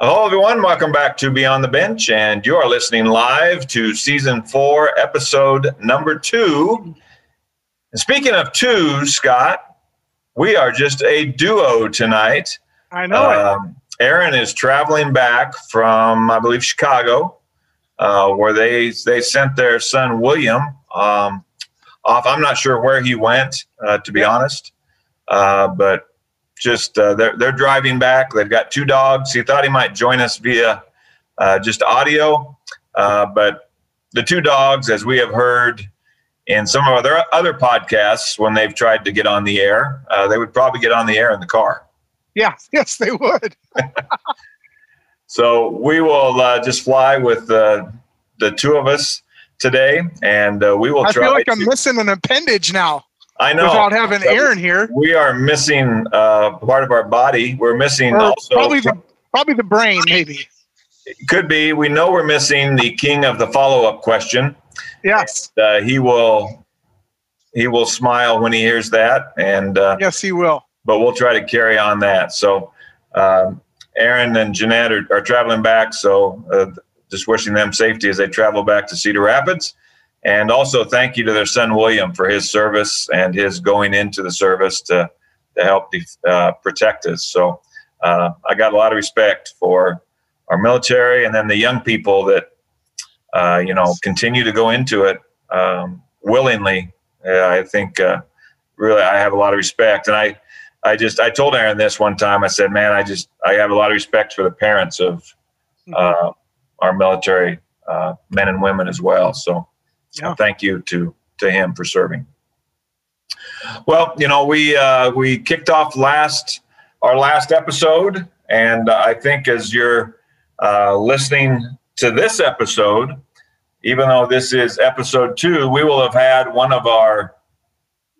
Hello, everyone. Welcome back to Beyond the Bench, and you are listening live to season four, episode number two. And speaking of two, Scott, we are just a duo tonight. I know Um, Aaron is traveling back from, I believe, Chicago, uh, where they they sent their son William um, off. I'm not sure where he went, uh, to be honest, uh, but just uh, they're they're driving back. They've got two dogs. He thought he might join us via uh, just audio, uh, but the two dogs, as we have heard in some of their other podcasts, when they've tried to get on the air, uh, they would probably get on the air in the car. Yeah, yes, they would. So we will uh, just fly with uh, the two of us today, and uh, we will I try. feel like to, I'm missing an appendage now I know without having So- Aaron here. we are missing uh, part of our body. We're missing Or also. probably the probably the brain, maybe. could be. We know we're missing the king of the follow-up question. Yes, Uh, he will. He will smile when he hears that, and uh, yes, he will. but we'll try to carry on that. So, um, Aaron and Jeanette are, are traveling back. So, uh, just wishing them safety as they travel back to Cedar Rapids. And also, thank you to their son William for his service and his going into the service to, to help uh, protect us. So, uh, I got a lot of respect for our military and then the young people that, uh, you know, continue to go into it um, willingly. I think uh, really I have a lot of respect. And I, I just I told Aaron this one time. I said, "Man, I just I have a lot of respect for the parents of uh, our military uh, men and women as well." So, Yeah. thank you to to him for serving. Well, you know, we uh, we kicked off last our last episode, and I think as you're uh, listening to this episode, even though this is episode two, we will have had one of our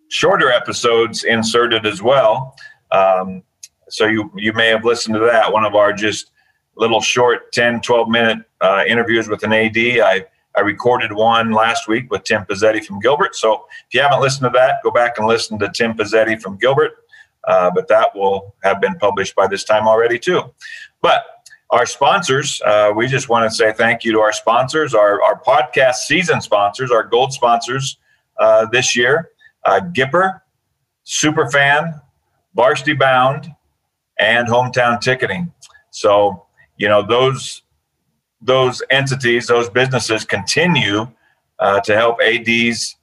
shorter episodes inserted as well. Um, so you you may have listened to that one of our just little short 10 12 minute uh, interviews with an ad i i recorded one last week with tim pizzetti from gilbert. So if you haven't listened to that go back and listen to tim pizzetti from gilbert. Uh, but that will have been published by this time already too. But our sponsors uh, we just want to say thank you to our sponsors our, our podcast season sponsors our gold sponsors uh, this year. Uh, Gipper, Superfan, Varsity Bound, and Hometown Ticketing. So, you know, those those entities, those businesses continue uh, to help ADs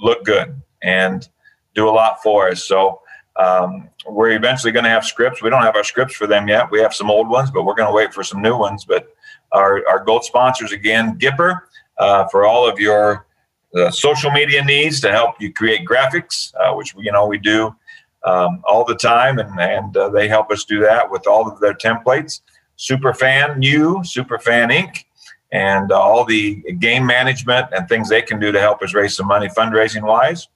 look good and do a lot for us. So, um, we're eventually going to have scripts. We don't have our scripts for them yet. We have some old ones, but we're going to wait for some new ones. But our, our gold sponsors again, Gipper, uh, for all of your uh, social media needs to help you create graphics, uh, which you know we do um, all the time, and and uh, they help us do that with all of their templates. Superfan U, Superfan Inc., and uh, all the game management and things they can do to help us raise some money fundraising wise.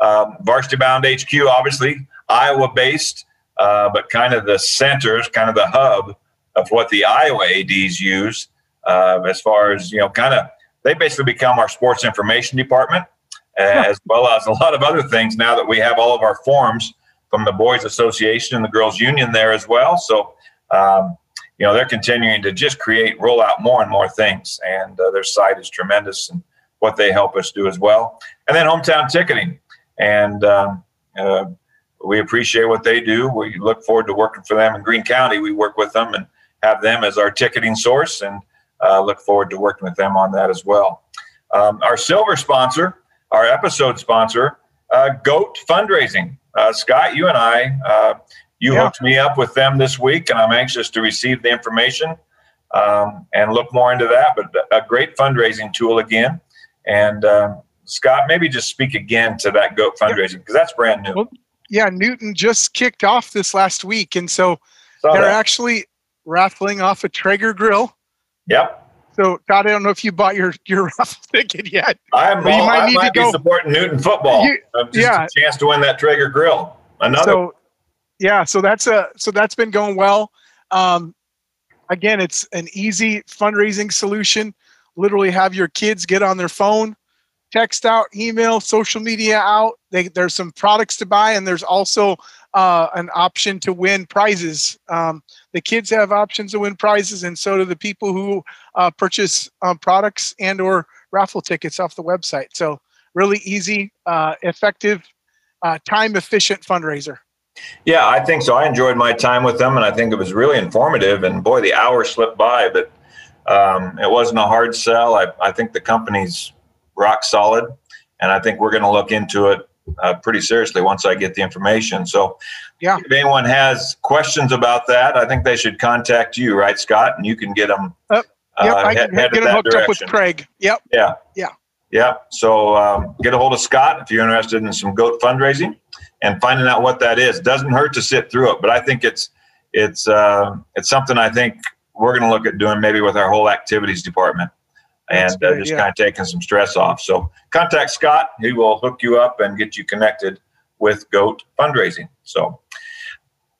Um, Varsity Bound HQ, obviously Iowa based, uh, but kind of the centers, kind of the hub of what the Iowa ADs use uh, as far as you know, kind of they basically become our sports information department, as well as a lot of other things now that we have all of our forms from the Boys Association and the Girls Union there as well. So, um, you know, they're continuing to just create, roll out more and more things, and uh, their site is tremendous and what they help us do as well. And then hometown ticketing, and um, uh, we appreciate what they do. We look forward to working for them in Greene County. We work with them and have them as our ticketing source, and uh, look forward to working with them on that as well. Um, our silver sponsor, our episode sponsor, uh, Goat Fundraising. Uh, Scott, you and I, uh, you Yeah. hooked me up with them this week, and I'm anxious to receive the information um, and look more into that. But a great fundraising tool again. And um, Scott, maybe just speak again to that Goat Fundraising because that's brand new. Well, Yeah, Newton just kicked off this last week, and so Saw they're that. actually raffling off a Traeger grill. Yep. So Todd, I don't know if you bought your your raffle ticket yet. I'm you all, might I need to might be go- supporting Newton football. You- Uh, just yeah. a chance to win that Traeger grill. Another So yeah, so that's a so that's been going well. Um, again, it's an easy fundraising solution. Literally, have your kids get on their phone, text out, email, social media out. They, there's some products to buy, and there's also uh, an option to win prizes. Um, the kids have options to win prizes, and so do the people who uh, purchase um, products and or raffle tickets off the website. So really easy, uh, effective, uh, time efficient fundraiser. Yeah, I think so. I enjoyed my time with them, and I think it was really informative. And boy, the hour slipped by, but um, it wasn't a hard sell. I, I think the company's rock solid, and I think we're going to look into it uh, pretty seriously once I get the information. So, yeah, if anyone has questions about that, I think they should contact you, right, Scott? And you can get them. Uh, yep, I can head, get them hooked direction. up with Craig. Yep. Yeah. Yeah. Yeah. So um, get a hold of Scott if you're interested in some goat fundraising and finding out what that is. Doesn't hurt to sit through it, but I think it's it's uh, it's something I think we're going to look at doing maybe with our whole activities department and uh, just yeah. kind of taking some stress off. So contact Scott. He will hook you up and get you connected with GOAT fundraising. So,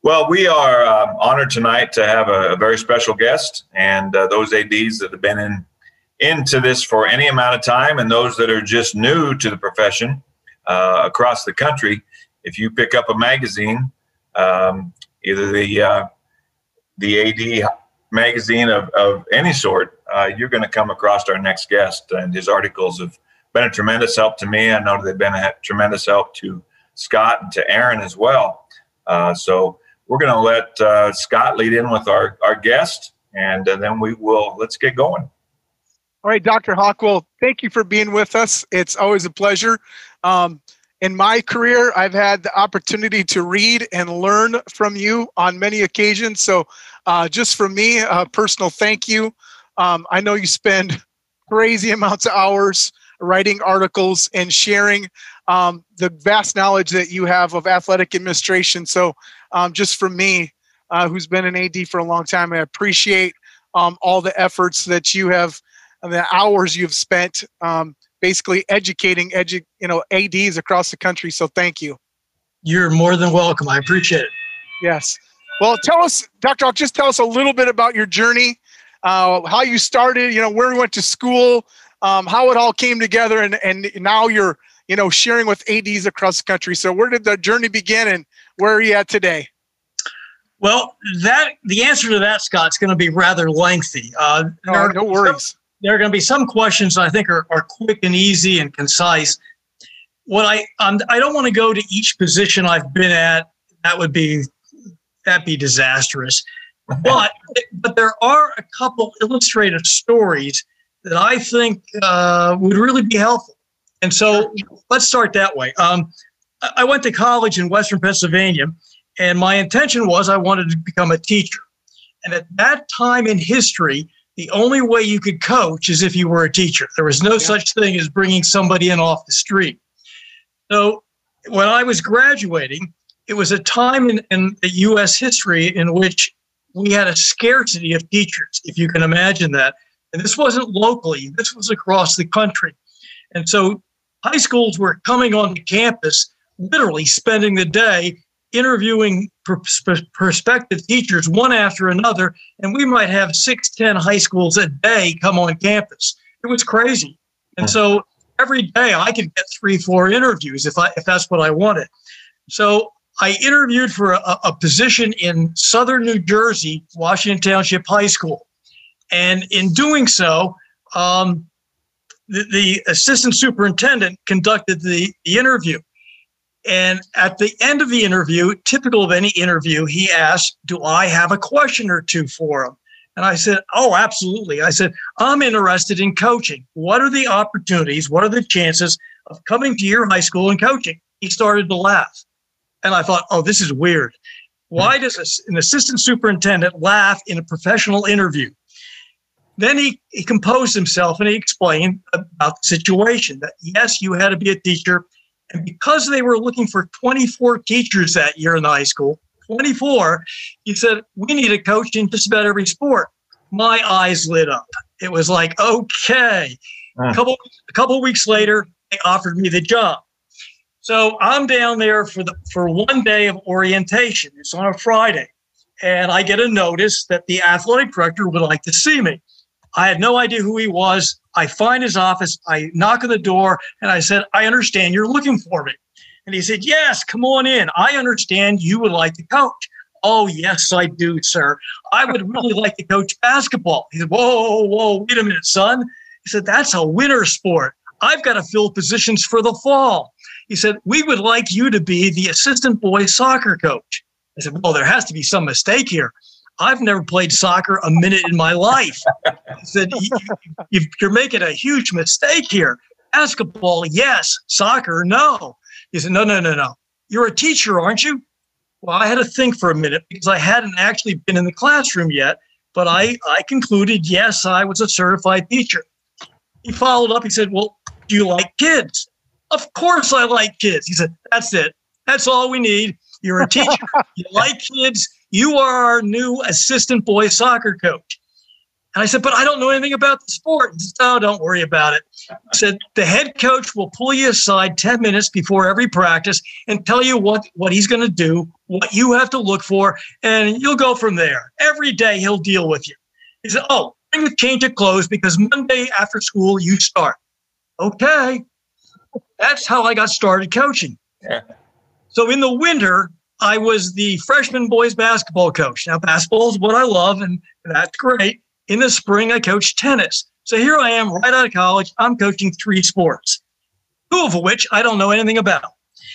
well, we are uh, honored tonight to have a, a very special guest and uh, those ADs that have been in into this for any amount of time and those that are just new to the profession uh, across the country. If you pick up a magazine, um, either the uh, the AD magazine of, of any sort, uh, you're going to come across our next guest. And his articles have been a tremendous help to me. I know they've been a tremendous help to Scott and to Aaron as well. Uh, so we're going to let uh, Scott lead in with our, our guest, and uh, then we will let's get going. All right, Dr. Hockwell, thank you for being with us. It's always a pleasure. Um, in my career, I've had the opportunity to read and learn from you on many occasions. So, uh, just for me, a personal thank you. Um, I know you spend crazy amounts of hours writing articles and sharing um, the vast knowledge that you have of athletic administration. So, um, just for me, uh, who's been an AD for a long time, I appreciate um, all the efforts that you have, and the hours you've spent um, basically educating edu- you know ads across the country so thank you. You're more than welcome. I appreciate it. Yes. Well tell us dr I'll just tell us a little bit about your journey uh, how you started you know where you went to school um, how it all came together and and now you're you know sharing with ads across the country. So where did the journey begin and where are you at today? Well, that the answer to that, Scott's going to be rather lengthy. Uh, no, no worries there are going to be some questions I think are, are quick and easy and concise. What I um, I don't want to go to each position I've been at. That would be that be disastrous. but but there are a couple illustrative stories that I think uh, would really be helpful. And so let's start that way. Um, I went to college in Western Pennsylvania, and my intention was I wanted to become a teacher. And at that time in history, the only way you could coach is if you were a teacher. There was no yeah. such thing as bringing somebody in off the street. So when I was graduating, it was a time in, in the US history in which we had a scarcity of teachers, if you can imagine that. And this wasn't locally, this was across the country. And so high schools were coming onto campus, literally spending the day interviewing prospective teachers one after another, and we might have six, ten high schools a day come on campus. It was crazy. And so every day I could get three, four interviews if I if that's what I wanted. So I interviewed for a, a position in southern New Jersey, Washington Township High School. And in doing so, um, the, the, assistant superintendent conducted the, the interview. And at the end of the interview, typical of any interview, he asked, Do I have a question or two for him? And I said, Oh, absolutely. I said, I'm interested in coaching. What are the opportunities? What are the chances of coming to your high school and coaching? He started to laugh. And I thought, Oh, this is weird. Why does an assistant superintendent laugh in a professional interview? Then he, he composed himself and he explained about the situation that yes, you had to be a teacher and because they were looking for 24 teachers that year in the high school, 24, he said, We need a coach in just about every sport. My eyes lit up. It was like, okay. A couple a couple weeks later, they offered me the job. So I'm down there for the for one day of orientation. It's on a Friday. And I get a notice that the athletic director would like to see me. I had no idea who he was. I find his office, I knock on the door, and I said, I understand you're looking for me. And he said, Yes, come on in. I understand you would like to coach. Oh, yes, I do, sir. I would really like to coach basketball. He said, Whoa, whoa, wait a minute, son. He said, That's a winter sport. I've got to fill positions for the fall. He said, We would like you to be the assistant boys soccer coach. I said, Well, there has to be some mistake here. I've never played soccer a minute in my life. He said, you, are making a huge mistake here. Basketball, yes. Soccer, no. He said, No, no, no, no. You're a teacher, aren't you? Well, I had to think for a minute because I hadn't actually been in the classroom yet, but I, I concluded, yes, I was a certified teacher. He followed up. He said, Well, do you like kids? Of course I like kids. He said, That's it. That's all we need. You're a teacher. you like kids. You are our new assistant boys soccer coach. And I said, but I don't know anything about the sport. He said, oh, don't worry about it. I said, the head coach will pull you aside 10 minutes before every practice and tell you what, what he's going to do, what you have to look for, and you'll go from there. Every day he'll deal with you. He said, oh, bring the change of clothes because Monday after school you start. Okay. That's how I got started coaching. Yeah. So in the winter, I was the freshman boys basketball coach. Now, basketball is what I love, and that's great. In the spring, I coached tennis. So here I am right out of college. I'm coaching three sports, two of which I don't know anything about.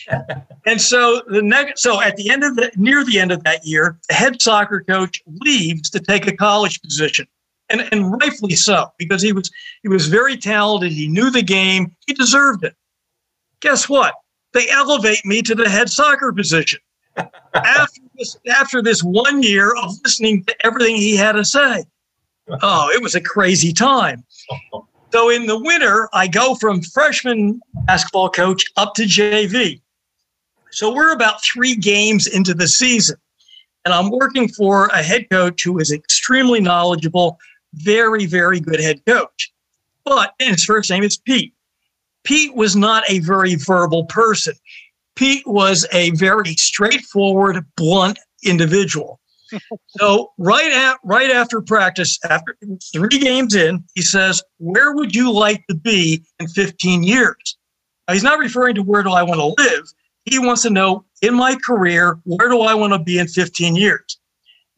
and so the next, so at the end of the near the end of that year, the head soccer coach leaves to take a college position, and and rightfully so because he was he was very talented. He knew the game. He deserved it. Guess what? They elevate me to the head soccer position after this after this one year of listening to everything he had to say. Oh, it was a crazy time. So in the winter, I go from freshman basketball coach up to JV. So we're about three games into the season. And I'm working for a head coach who is extremely knowledgeable, very, very good head coach. But his first name is Pete. Pete was not a very verbal person. Pete was a very straightforward, blunt individual. so right at right after practice, after three games in, he says, "Where would you like to be in 15 years?" Now, he's not referring to where do I want to live. He wants to know in my career, where do I want to be in 15 years?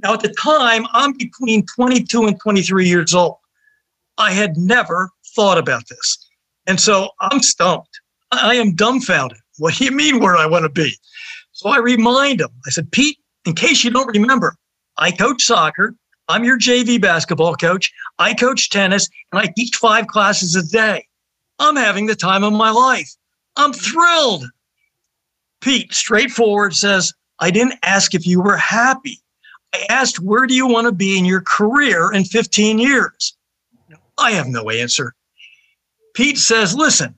Now, at the time, I'm between 22 and 23 years old. I had never thought about this. And so I'm stumped. I am dumbfounded. What do you mean where I want to be? So I remind him. I said, Pete, in case you don't remember, I coach soccer. I'm your JV basketball coach. I coach tennis and I teach five classes a day. I'm having the time of my life. I'm thrilled. Pete, straightforward, says, I didn't ask if you were happy. I asked, where do you want to be in your career in 15 years? I have no answer. Pete says, listen,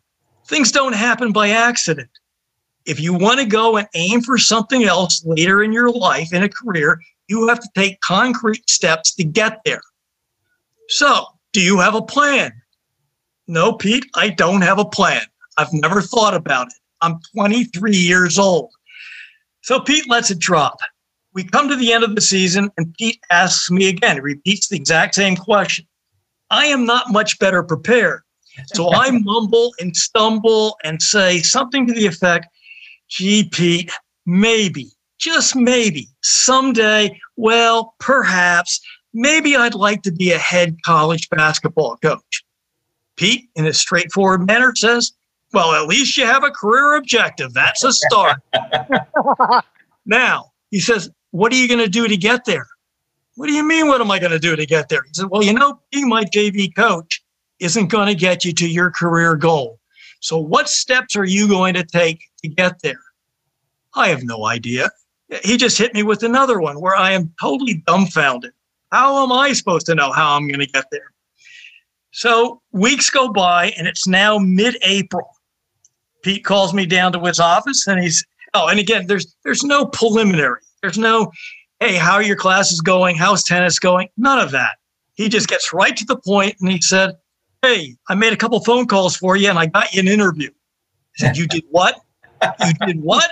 things don't happen by accident. If you want to go and aim for something else later in your life, in a career, you have to take concrete steps to get there. So, do you have a plan? No, Pete, I don't have a plan. I've never thought about it. I'm 23 years old. So, Pete lets it drop. We come to the end of the season, and Pete asks me again, he repeats the exact same question. I am not much better prepared. So I mumble and stumble and say something to the effect gee, Pete, maybe, just maybe, someday, well, perhaps, maybe I'd like to be a head college basketball coach. Pete, in a straightforward manner, says, well, at least you have a career objective. That's a start. now, he says, what are you going to do to get there? What do you mean, what am I going to do to get there? He said, well, you know, being my JV coach isn't going to get you to your career goal. So, what steps are you going to take to get there? I have no idea. He just hit me with another one where I am totally dumbfounded. How am I supposed to know how I'm going to get there? So, weeks go by, and it's now mid April. Pete calls me down to his office, and he's, oh, and again, there's there's no preliminary. There's no, hey, how are your classes going? How's tennis going? None of that. He just gets right to the point, and he said, Hey, I made a couple phone calls for you and I got you an interview. I said, You did what? You did what?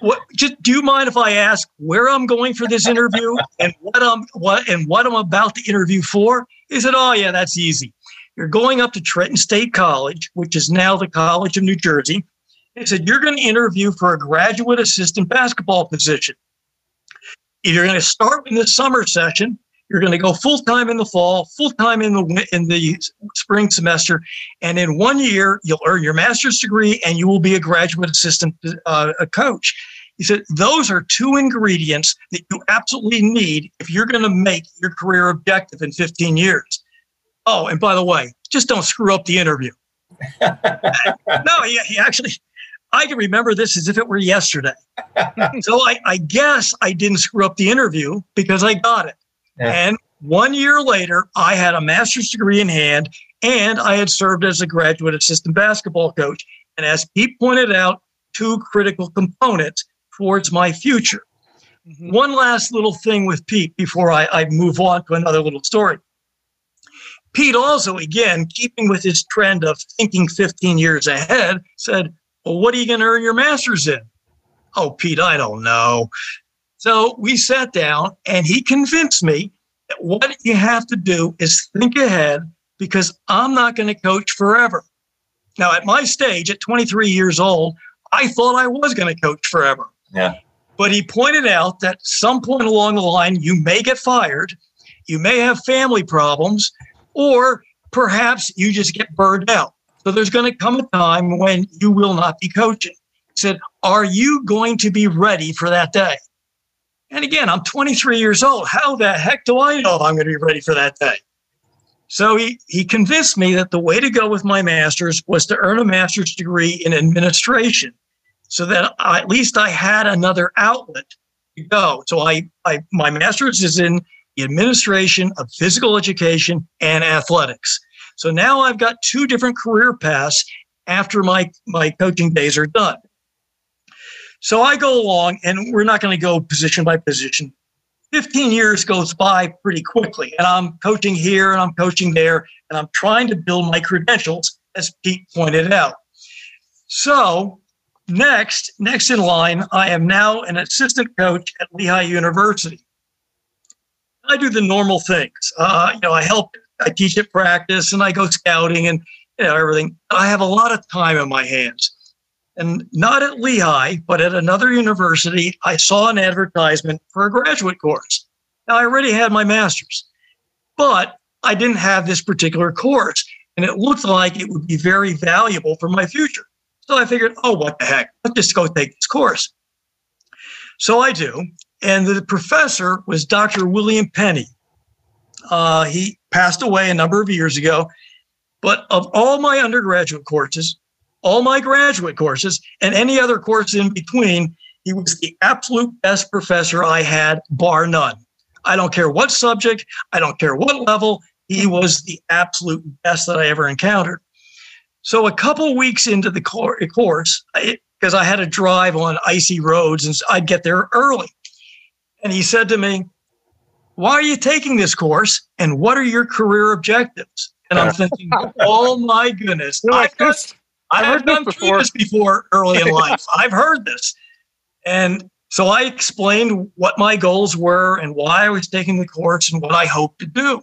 What just do you mind if I ask where I'm going for this interview and what I'm what and what I'm about to interview for? He said, Oh yeah, that's easy. You're going up to Trenton State College, which is now the College of New Jersey, He said, You're going to interview for a graduate assistant basketball position. You're going to start in the summer session. You're going to go full time in the fall, full time in the in the spring semester, and in one year you'll earn your master's degree and you will be a graduate assistant uh, a coach. He said those are two ingredients that you absolutely need if you're going to make your career objective in 15 years. Oh, and by the way, just don't screw up the interview. no, he, he actually I can remember this as if it were yesterday. so I, I, guess I didn't screw up the interview because I got it. Yeah. And one year later, I had a master's degree in hand and I had served as a graduate assistant basketball coach. And as Pete pointed out, two critical components towards my future. Mm-hmm. One last little thing with Pete before I, I move on to another little story. Pete also, again, keeping with his trend of thinking 15 years ahead, said, well, what are you going to earn your master's in? Oh, Pete, I don't know. So we sat down and he convinced me that what you have to do is think ahead because I'm not going to coach forever. Now, at my stage, at 23 years old, I thought I was going to coach forever. Yeah. But he pointed out that some point along the line, you may get fired, you may have family problems, or perhaps you just get burned out. So there's going to come a time when you will not be coaching. He said, Are you going to be ready for that day? And again, I'm 23 years old. How the heck do I know I'm going to be ready for that day? So he, he convinced me that the way to go with my master's was to earn a master's degree in administration so that I, at least I had another outlet to go. So I, I my master's is in the administration of physical education and athletics. So now I've got two different career paths after my, my coaching days are done. So I go along, and we're not going to go position by position. 15 years goes by pretty quickly, and I'm coaching here and I'm coaching there, and I'm trying to build my credentials, as Pete pointed out. So next, next in line, I am now an assistant coach at Lehigh University. I do the normal things. Uh, you know, I help I teach at practice and I go scouting and you know, everything. I have a lot of time in my hands. And not at Lehigh, but at another university, I saw an advertisement for a graduate course. Now, I already had my master's, but I didn't have this particular course. And it looked like it would be very valuable for my future. So I figured, oh, what the heck? Let's just go take this course. So I do. And the professor was Dr. William Penny. Uh, he passed away a number of years ago. But of all my undergraduate courses, all my graduate courses, and any other course in between, he was the absolute best professor I had, bar none. I don't care what subject, I don't care what level, he was the absolute best that I ever encountered. So a couple weeks into the course, because I had to drive on icy roads and I'd get there early. And he said to me, why are you taking this course and what are your career objectives? And I'm thinking, oh my goodness, I've, got, I've gone through this before early in life. I've heard this. And so I explained what my goals were and why I was taking the course and what I hoped to do.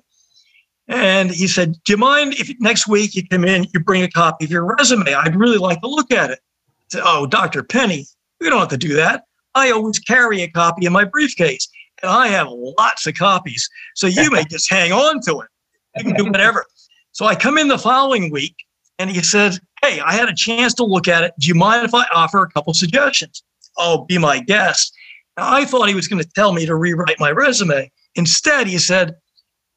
And he said, Do you mind if next week you come in, you bring a copy of your resume? I'd really like to look at it. I said, Oh, Dr. Penny, you don't have to do that. I always carry a copy in my briefcase and I have lots of copies. So you may just hang on to it. You can do whatever. So I come in the following week and he said, Hey, I had a chance to look at it. Do you mind if I offer a couple suggestions? Oh, be my guest. Now, I thought he was going to tell me to rewrite my resume. Instead, he said,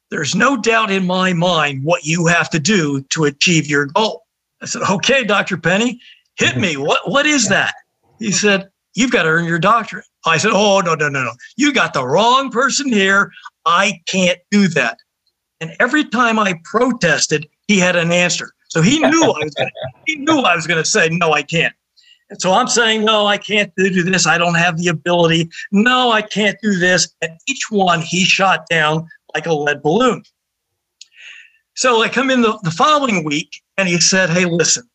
There's no doubt in my mind what you have to do to achieve your goal. I said, Okay, Dr. Penny, hit me. What, what is that? He said, You've got to earn your doctorate. I said, Oh, no, no, no, no. You got the wrong person here. I can't do that. And every time I protested, he had an answer. So he knew I was gonna, he knew I was going to say, No, I can't. And so I'm saying, No, I can't do this. I don't have the ability. No, I can't do this. And each one he shot down like a lead balloon. So I come in the, the following week and he said, Hey, listen,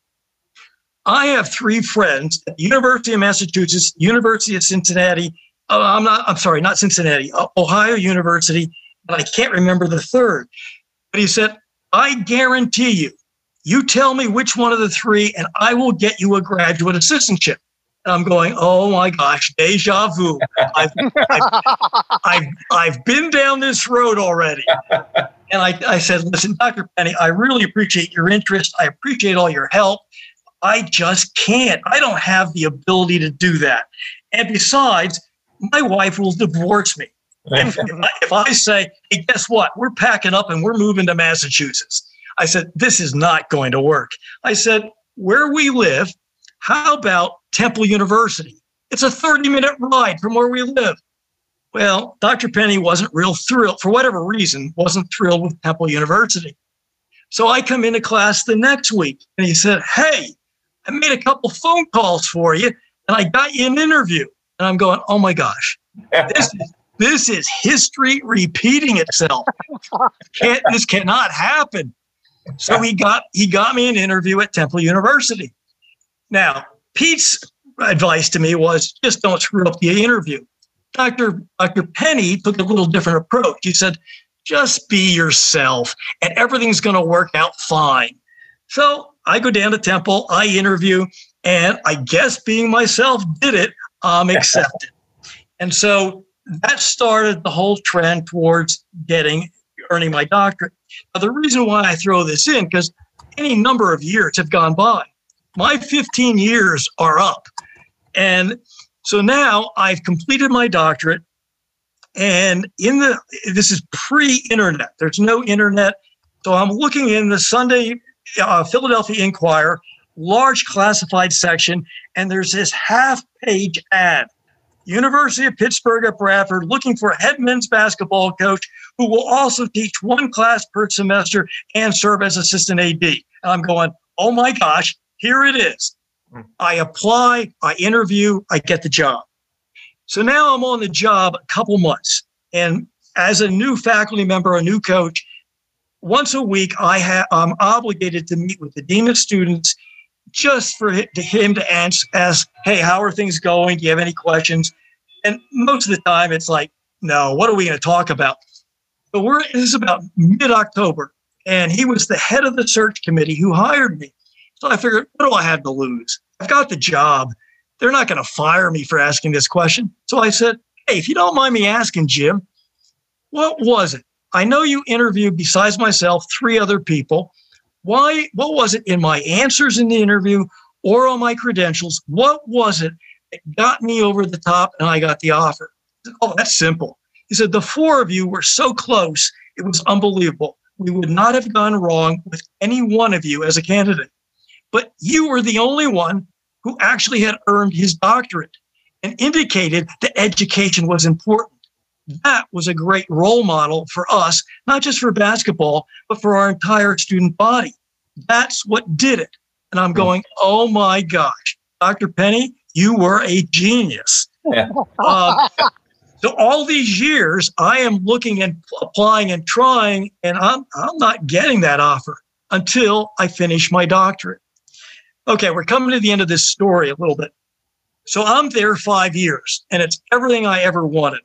I have three friends at the University of Massachusetts, University of Cincinnati. Uh, I'm not, I'm sorry, not Cincinnati, uh, Ohio University, but I can't remember the third. But he said, I guarantee you, You tell me which one of the three, and I will get you a graduate assistantship. And I'm going, oh my gosh, deja vu. I've, I've, I've, I've been down this road already. And I, I said, listen, Dr. Penny, I really appreciate your interest. I appreciate all your help. I just can't. I don't have the ability to do that. And besides, my wife will divorce me. if, if I say, hey, guess what? We're packing up and we're moving to Massachusetts. I said, this is not going to work. I said, where we live, how about Temple University? It's a 30 minute ride from where we live. Well, Dr. Penny wasn't real thrilled, for whatever reason, wasn't thrilled with Temple University. So I come into class the next week and he said, Hey, I made a couple phone calls for you and I got you an interview. And I'm going, Oh my gosh, this is, this is history repeating itself. Can't, this cannot happen. So he got he got me an interview at Temple University. Now, Pete's advice to me was just don't screw up the interview. Dr. Dr. Penny took a little different approach. He said, just be yourself and everything's going to work out fine. So I go down to Temple, I interview, and I guess being myself did it. I'm accepted. and so that started the whole trend towards getting earning my doctorate. Now, the reason why I throw this in, because any number of years have gone by. My 15 years are up. And so now I've completed my doctorate. And in the, this is pre internet, there's no internet. So I'm looking in the Sunday uh, Philadelphia Inquirer, large classified section, and there's this half page ad. University of Pittsburgh at Bradford looking for head men's basketball coach who will also teach one class per semester and serve as assistant AD. And I'm going, oh my gosh, here it is. Hmm. I apply, I interview, I get the job. So now I'm on the job a couple months. And as a new faculty member, a new coach, once a week I have I'm obligated to meet with the dean of students just for him to ask, ask, hey, how are things going? Do you have any questions? And most of the time it's like, no, what are we going to talk about? But we're this is about mid-October, and he was the head of the search committee who hired me. So I figured, what do I have to lose? I've got the job. They're not going to fire me for asking this question. So I said, hey, if you don't mind me asking, Jim, what was it? I know you interviewed, besides myself, three other people. Why? What was it in my answers in the interview or on my credentials? What was it that got me over the top and I got the offer? Oh, that's simple. He said, the four of you were so close, it was unbelievable. We would not have gone wrong with any one of you as a candidate. But you were the only one who actually had earned his doctorate and indicated that education was important. That was a great role model for us, not just for basketball, but for our entire student body. That's what did it. And I'm going, oh my gosh, Dr. Penny, you were a genius. Yeah. Uh, so all these years, I am looking and applying and trying, and I'm I'm not getting that offer until I finish my doctorate. Okay, we're coming to the end of this story a little bit. So I'm there five years, and it's everything I ever wanted.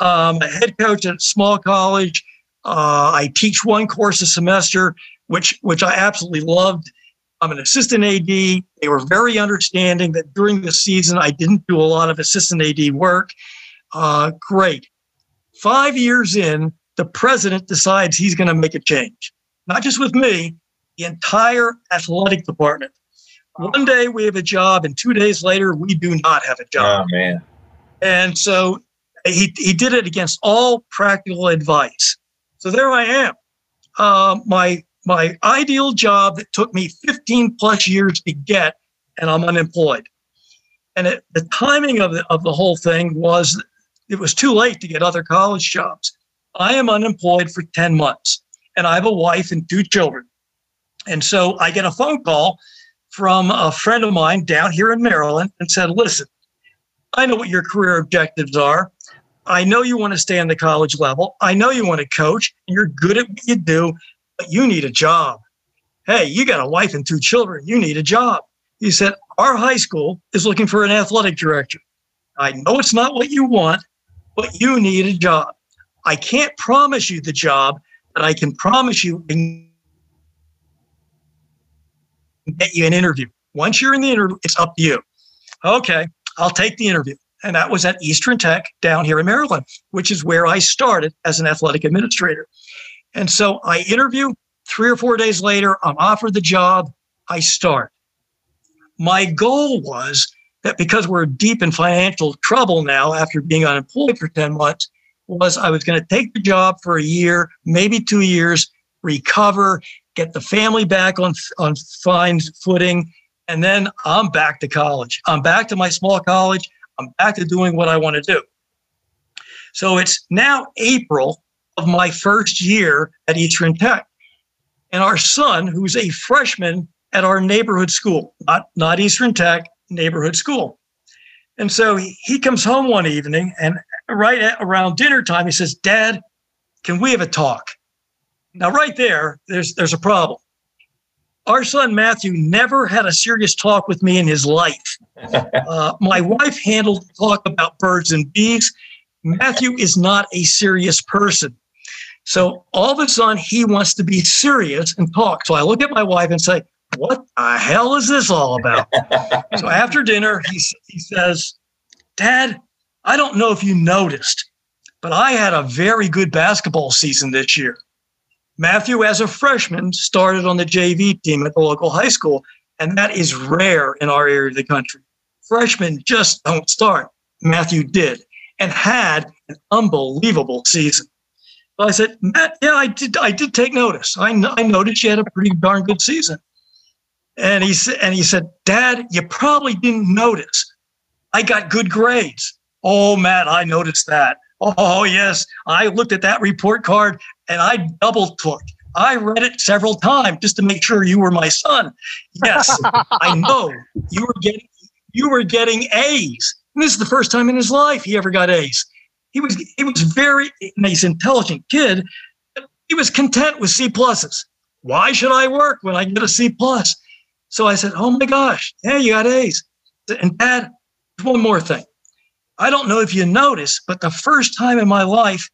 Um, a head coach at a small college. Uh, I teach one course a semester, which which I absolutely loved. I'm an assistant AD. They were very understanding that during the season I didn't do a lot of assistant AD work. Uh, great. Five years in, the president decides he's going to make a change, not just with me, the entire athletic department. One day we have a job, and two days later we do not have a job. Oh man! And so he he did it against all practical advice. So there I am. Uh, my my ideal job that took me 15 plus years to get, and I'm unemployed. And it, the timing of the of the whole thing was it was too late to get other college jobs. I am unemployed for 10 months, and I have a wife and two children. And so I get a phone call from a friend of mine down here in Maryland and said, Listen, I know what your career objectives are. I know you want to stay on the college level. I know you want to coach and you're good at what you do, but you need a job. Hey, you got a wife and two children. You need a job. He said, Our high school is looking for an athletic director. I know it's not what you want, but you need a job. I can't promise you the job, but I can promise you get you an interview. Once you're in the interview, it's up to you. Okay, I'll take the interview. And that was at Eastern Tech down here in Maryland, which is where I started as an athletic administrator. And so I interview. Three or four days later, I'm offered the job. I start. My goal was that because we're deep in financial trouble now after being unemployed for 10 months, was I was going to take the job for a year, maybe two years, recover, get the family back on on fine footing, and then I'm back to college. I'm back to my small college. I'm back to doing what I want to do. So it's now April of my first year at Eastern Tech. And our son, who's a freshman at our neighborhood school, not, not Eastern Tech, neighborhood school. And so he, he comes home one evening and right at, around dinner time, he says, Dad, can we have a talk? Now, right there, there's there's a problem. Our son Matthew never had a serious talk with me in his life. Uh, my wife handled talk about birds and bees. Matthew is not a serious person. So all of a sudden, he wants to be serious and talk. So I look at my wife and say, What the hell is this all about? so after dinner, he, he says, Dad, I don't know if you noticed, but I had a very good basketball season this year. Matthew, as a freshman, started on the JV team at the local high school, and that is rare in our area of the country. Freshmen just don't start. Matthew did and had an unbelievable season. So I said, Matt, yeah, I did. I did take notice. I, I noticed you had a pretty darn good season. And he said, and he said, Dad, you probably didn't notice. I got good grades. Oh, Matt, I noticed that. Oh, yes. I looked at that report card and I double took. I read it several times just to make sure you were my son. Yes, I know you were getting you were getting A's. And this is the first time in his life he ever got A's. He was he was very an intelligent kid. He was content with C pluses. Why should I work when I get a C plus? So I said, "Oh my gosh, yeah, you got A's." And Dad, one more thing. I don't know if you noticed, but the first time in my life,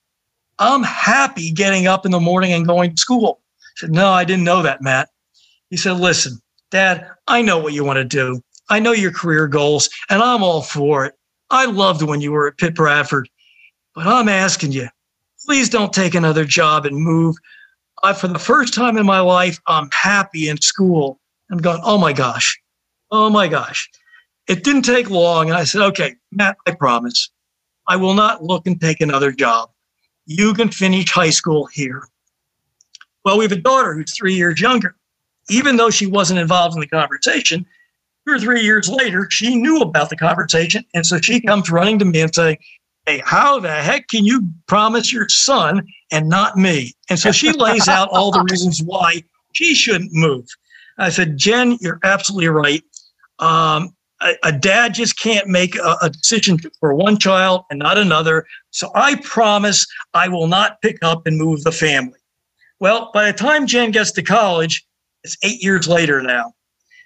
I'm happy getting up in the morning and going to school. I said, No, I didn't know that, Matt. He said, Listen, Dad, I know what you want to do. I know your career goals, and I'm all for it. I loved when you were at Pitt Bradford, but I'm asking you, please don't take another job and move. I, for the first time in my life, I'm happy in school. I'm going, oh my gosh, oh my gosh. It didn't take long. And I said, okay, Matt, I promise I will not look and take another job. You can finish high school here. Well, we have a daughter who's three years younger. Even though she wasn't involved in the conversation, two or three years later, she knew about the conversation. And so she comes running to me and saying, Hey, how the heck can you promise your son and not me? And so she lays out all the reasons why she shouldn't move. I said, Jen, you're absolutely right. Um, a, a, dad just can't make a, a, decision for one child and not another. So I promise I will not pick up and move the family. Well, by the time Jen gets to college, it's eight years later now.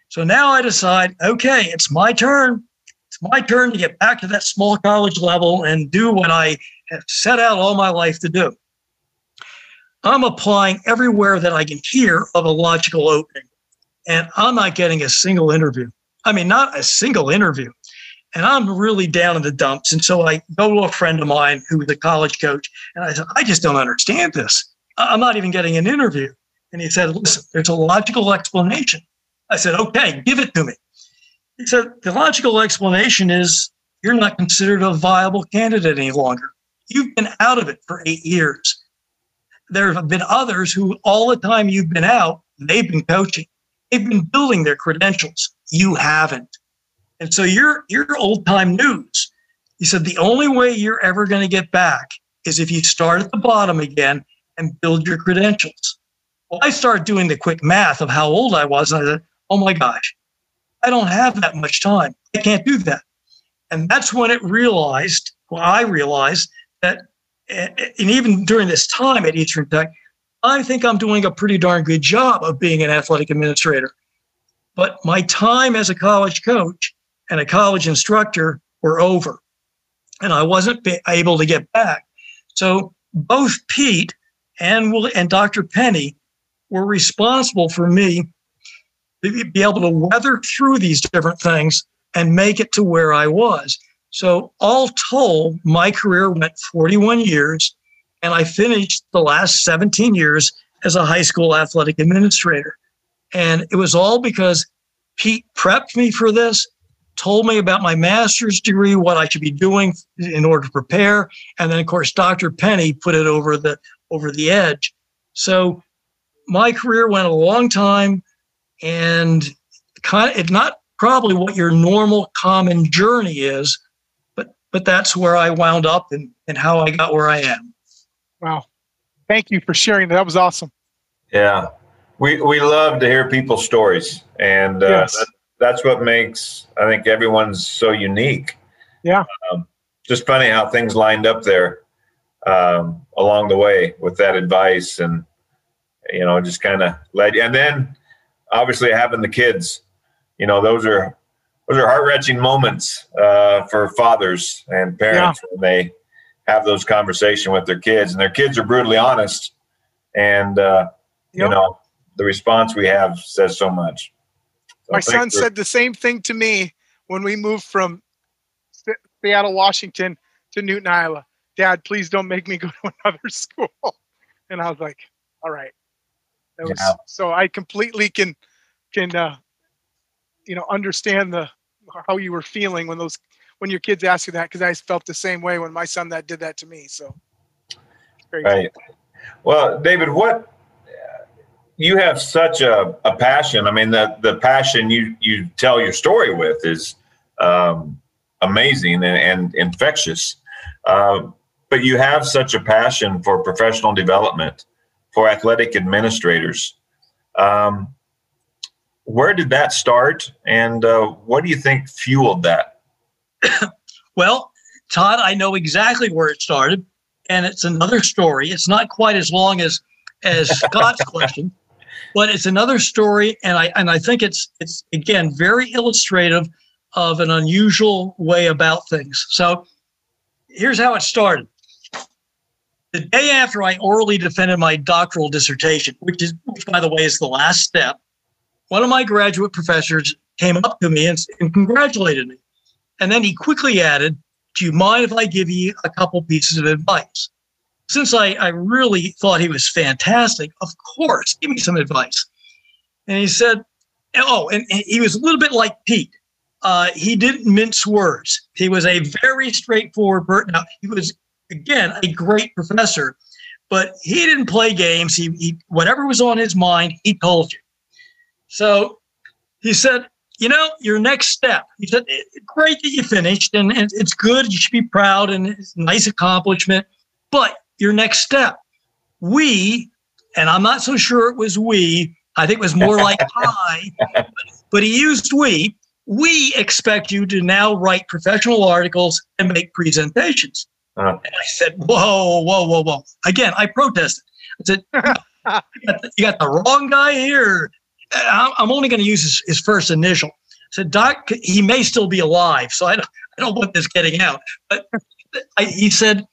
So now I decide, okay, it's my turn. It's my turn to get back to that small college level and do what I have set out all my life to do. I'm applying everywhere that I can hear of a logical opening, and I'm not getting a single interview. I mean, not a single interview. And I'm really down in the dumps. And so I go to a friend of mine who was a college coach, and I said, I just don't understand this. I'm not even getting an interview. And he said, Listen, there's a logical explanation. I said, Okay, give it to me. He said, The logical explanation is you're not considered a viable candidate any longer. You've been out of it for eight years. There have been others who, all the time you've been out, they've been coaching, they've been building their credentials you haven't. And so you're you're old time news. He said the only way you're ever going to get back is if you start at the bottom again and build your credentials. Well, I started doing the quick math of how old I was, and I said, "Oh my gosh, I don't have that much time. I can't do that." And that's when it realized, well, I realized that, eh, eh, and even during this time at Eastern Tech, I think I'm doing a pretty darn good job of being an athletic administrator. But my time as a college coach and a college instructor were over, and I wasn't able to get back. So both Pete and and Dr. Penny were responsible for me to be able to weather through these different things and make it to where I was. So, all told, my career went 41 years, and I finished the last 17 years as a high school athletic administrator. And it was all because Pete prepped me for this, told me about my master's degree, what I should be doing in order to prepare, and then of course Dr. Penny put it over the over the edge. So my career went a long time, and kind of, it's not probably what your normal common journey is, but but that's where I wound up and and how I got where I am. Wow, thank you for sharing. That was awesome. Yeah, we we love to hear people's stories, and uh, yes. that, that's what makes I think everyone's so unique. Yeah, um, just funny how things lined up there um, along the way with that advice, and you know, just kind of led. And then obviously having the kids, you know, those are those are heart wrenching moments uh, for fathers and parents yeah. when they have those conversations with their kids, and their kids are brutally honest, and uh, yep. you know the response we have says so much. So My son for- said the same thing to me when we moved from Seattle, Washington to Newton, Iowa. Dad, please don't make me go to another school. And I was like, all right. That was, yeah. So I completely can can uh, you know understand the how you were feeling when those when your kids ask you that because I felt the same way when my son that did that to me. So right. Well, David, what you have such a, a passion. I mean, the the passion you you tell your story with is um, amazing and, and infectious. Uh, but you have such a passion for professional development, for athletic administrators. Um, where did that start, and uh, what do you think fueled that? well, Todd, I know exactly where it started, and it's another story. It's not quite as long as as Scott's question, but it's another story, and I and I think it's it's again very illustrative of an unusual way about things. So here's how it started. The day after I orally defended my doctoral dissertation, which is which by the way is the last step, one of my graduate professors came up to me and, and congratulated me. And then he quickly added, Do you mind if I give you a couple pieces of advice? since I, I really thought he was fantastic, of course, give me some advice. And he said, Oh, and he was a little bit like Pete. Uh, he didn't mince words. He was a very straightforward person. Now, he was, again, a great professor, but he didn't play games. He, he whatever was on his mind, he told you. So he said, you know, your next step. He said, great that you finished, and, it's good. You should be proud, and it's a nice accomplishment. But your next step. We, and I'm not so sure it was we, I think it was more like I, but he used we. We expect you to now write professional articles and make presentations. Uh, and I said, whoa, whoa, whoa, whoa. Again, I protested. I said, you got the wrong guy here. I'm only going to use his, his, first initial. Said, Doc, he may still be alive, so I don't, I don't want this getting out. But I, he said,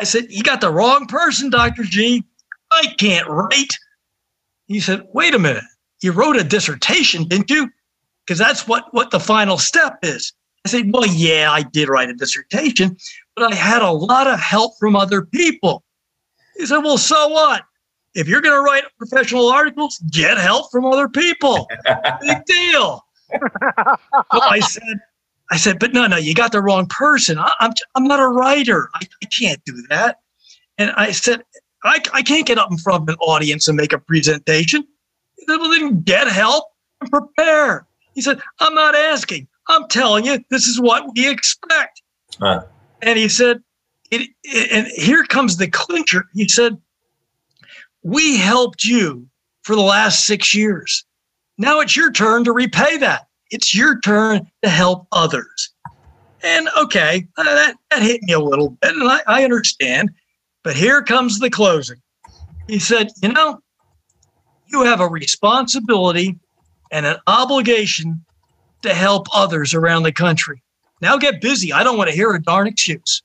I said, You got the wrong person, Dr. G. I can't write. He said, Wait a minute. You wrote a dissertation, didn't you? Because that's what, what the final step is. I said, Well, yeah, I did write a dissertation, but I had a lot of help from other people. He said, Well, so what? If you're going to write professional articles, get help from other people. Big deal. so I said, I said, but no, no, you got the wrong person. I, am I'm not a writer. I, I, can't do that. And I said, I, I can't get up in front of an audience and make a presentation. He said, well, then get help and prepare. He said, I'm not asking. I'm telling you, this is what we expect. And he said, it, it, and here comes the clincher. He said, we helped you for the last six years. Now it's your turn to repay that it's your turn to help others. And okay, uh, that, that hit me a little bit, and I, I understand. But here comes the closing. He said, You know, you have a responsibility and an obligation to help others around the country. Now get busy. I don't want to hear a darn excuse.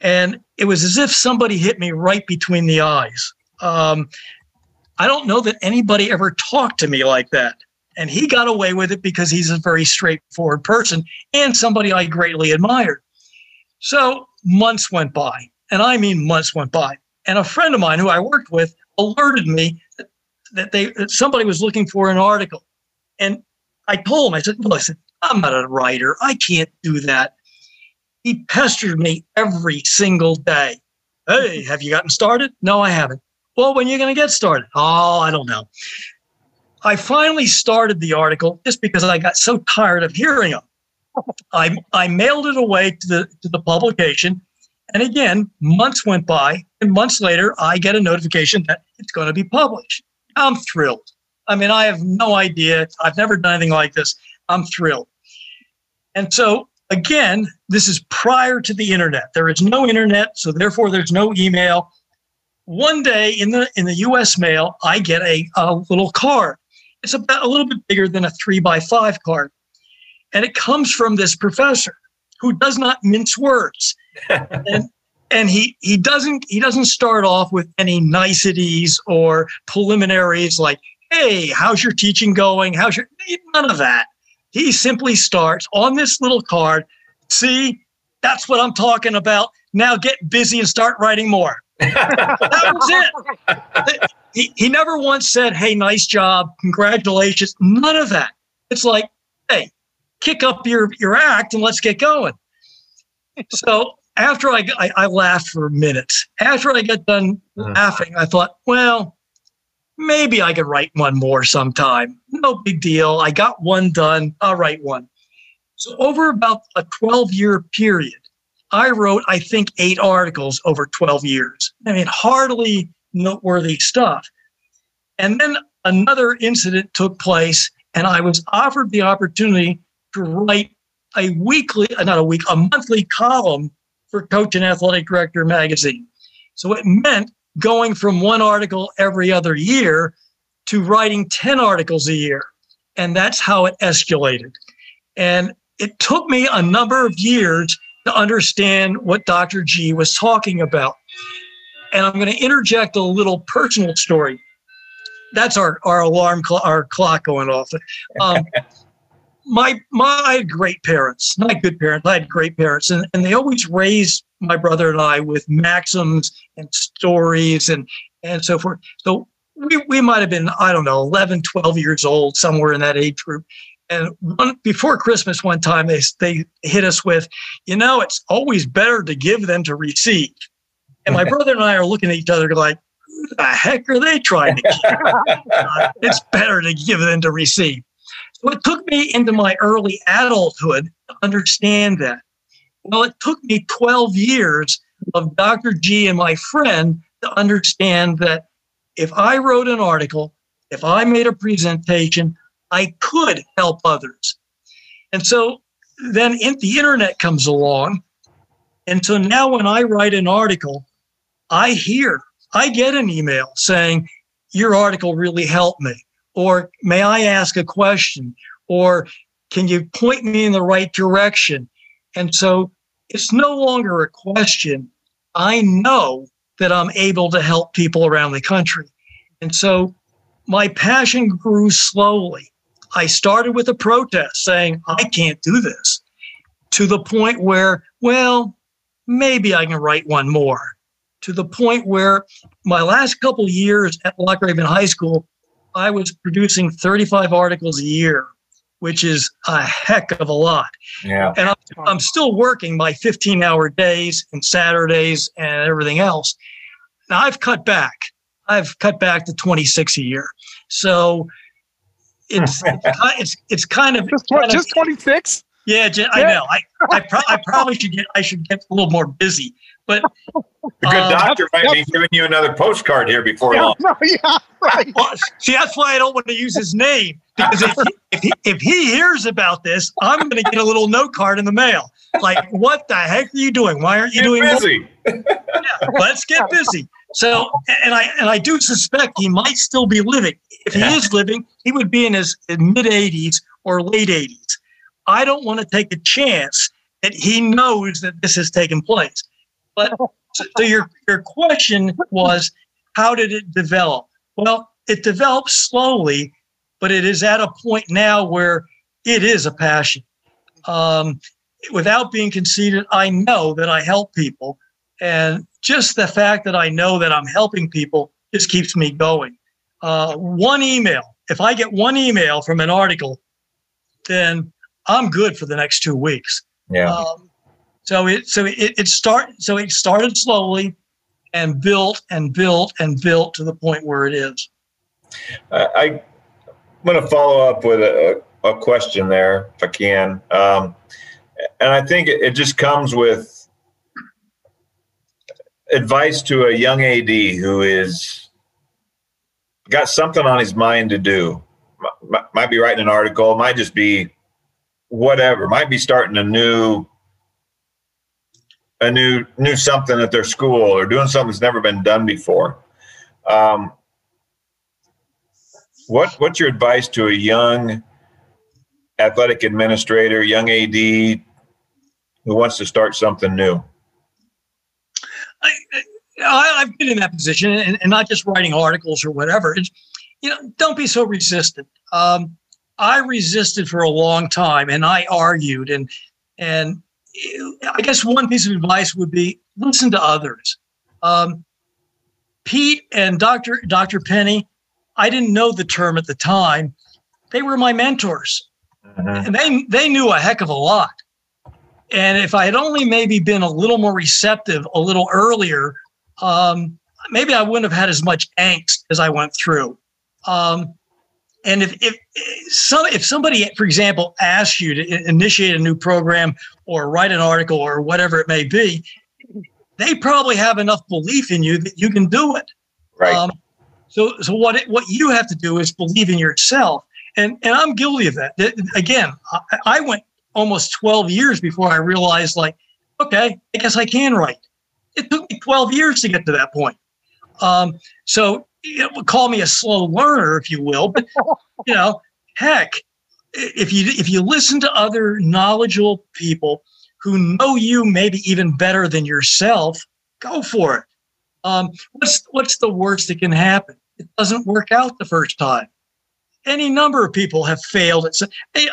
And it was as if somebody hit me right between the eyes. Um, I don't know that anybody ever talked to me like that. And he got away with it because he's a very straightforward person and somebody I greatly admired. So months went by, and I mean months went by. And a friend of mine who I worked with alerted me that, they that somebody was looking for an article. And I told him, I said, listen, I'm not a writer. I can't do that. He pestered me every single day. Hey, have you gotten started? No, I haven't. Well, when are you going to get started? Oh, I don't know. I finally started the article just because I got so tired of hearing them. I, I mailed it away to the, to the publication. And again, months went by, and months later, I get a notification that it's going to be published. I'm thrilled. I mean, I have no idea. I've never done anything like this. I'm thrilled. And so, again, this is prior to the internet. There is no internet, so therefore, there's no email. One day in the in the U.S. mail, I get a, a little card. It's about a little bit bigger than a three by five card, and it comes from this professor who does not mince words. and and he he doesn't he doesn't start off with any niceties or preliminaries like hey how's your teaching going how's your none of that he simply starts on this little card see that's what i'm talking about now get busy and start writing more that was it he, he never once said hey nice job congratulations none of that it's like hey kick up your your act and let's get going so after I, I, I laughed for a minute. After I got done mm. laughing, I thought, well, maybe I could write one more sometime. No big deal. I got one done. I'll write one. So over about a 12 year period, I wrote, I think, eight articles over 12 years. I mean, hardly noteworthy stuff. And then another incident took place, and I was offered the opportunity to write a weekly, not a week, a monthly column for Coach and Athletic Director magazine. So it meant going from one article every other year to writing 10 articles a year. And that's how it escalated. And it took me a number of years to understand what Dr. G was talking about. And I'm going to interject a little personal story. That's our, our alarm, cl- our clock going off. Um, my my I had great parents, not good parents. I had great parents, and, and they always raised my brother and I with maxims and stories and and so forth. So we, we might have been I don't know 11, 12 years old somewhere in that age group. And one, before Christmas, one time they they hit us with, you know, it's always better to give than to receive. And my brother and I are looking at each other like, who the heck are they trying to uh, it's better to give than to receive. So it took me into my early adulthood to understand that. Well, it took me 12 years of Dr. G and my friend to understand that if I wrote an article, if I made a presentation, I could help others. And so then the internet comes along. And so now when I write an article, I hear, I get an email saying, Your article really helped me or may I ask a question? Or can you point me in the right direction? And so it's no longer a question. I know that I'm able to help people around the country. And so my passion grew slowly. I started with a protest saying, I can't do this, to the point where, well, maybe I can write one more. To the point where my last couple years at Loch Raven High School, I was producing 35 articles a year, which is a heck of a lot. Yeah. And I'm, I'm still working my 15 hour days and Saturdays and everything else. Now I've cut back. I've cut back to 26 a year. So it's it's it's kind of just, kind just 26. Yeah, I know. I I, pro- I probably should get I should get a little more busy. But the good uh, doctor might be giving you another postcard here before yeah, long. No, yeah, right. Well, see, that's why I don't want to use his name because if he, if he, if he hears about this, I'm going to get a little note card in the mail. Like, what the heck are you doing? Why aren't you get doing busy? Yeah, let's get busy. So, and I and I do suspect he might still be living. If he is living, he would be in his mid 80s or late 80s. I don't want to take a chance that he knows that this has taken place. But so, so your your question was, how did it develop? Well, it developed slowly but it is at a point now where it is a passion. Um, without being conceited, I know that I help people. And just the fact that I know that I'm helping people just keeps me going. Uh, one email, if I get one email from an article, then I'm good for the next two weeks. Yeah. Um, so it so it, it start so it started slowly and built and built and built to the point where it is. I, I'm going to follow up with a, a question there, if I can. Um, and I think it, it just comes with advice to a young AD who is got something on his mind to do. M- might be writing an article, might just be whatever, might be starting a new a new new something at their school or doing something that's never been done before. Um, what what's your advice to a young athletic administrator, young AD who wants to start something new? I, I, have been in that position, and, and, not just writing articles or whatever. It's, you know, don't be so resistant. Um, I resisted for a long time, and I argued, and and I guess one piece of advice would be listen to others. Um, Pete and Dr. Dr. Penny, I didn't know the term at the time. They were my mentors, mm-hmm. and they they knew a heck of a lot. And if I had only maybe been a little more receptive a little earlier, um, maybe I wouldn't have had as much angst as I went through. Um, and if, if some if somebody, for example, asks you to initiate a new program or write an article or whatever it may be, they probably have enough belief in you that you can do it. Right. Um, so so what it, what you have to do is believe in yourself. And and I'm guilty of that. Again, I, I went almost 12 years before I realized, like, okay, I guess I can write. It took me 12 years to get to that point. Um, so it would call me a slow learner, if you will, but you know, heck, if you if you listen to other knowledgeable people who know you maybe even better than yourself, go for it. Um, what's what's the worst that can happen? It doesn't work out the first time. Any number of people have failed. At,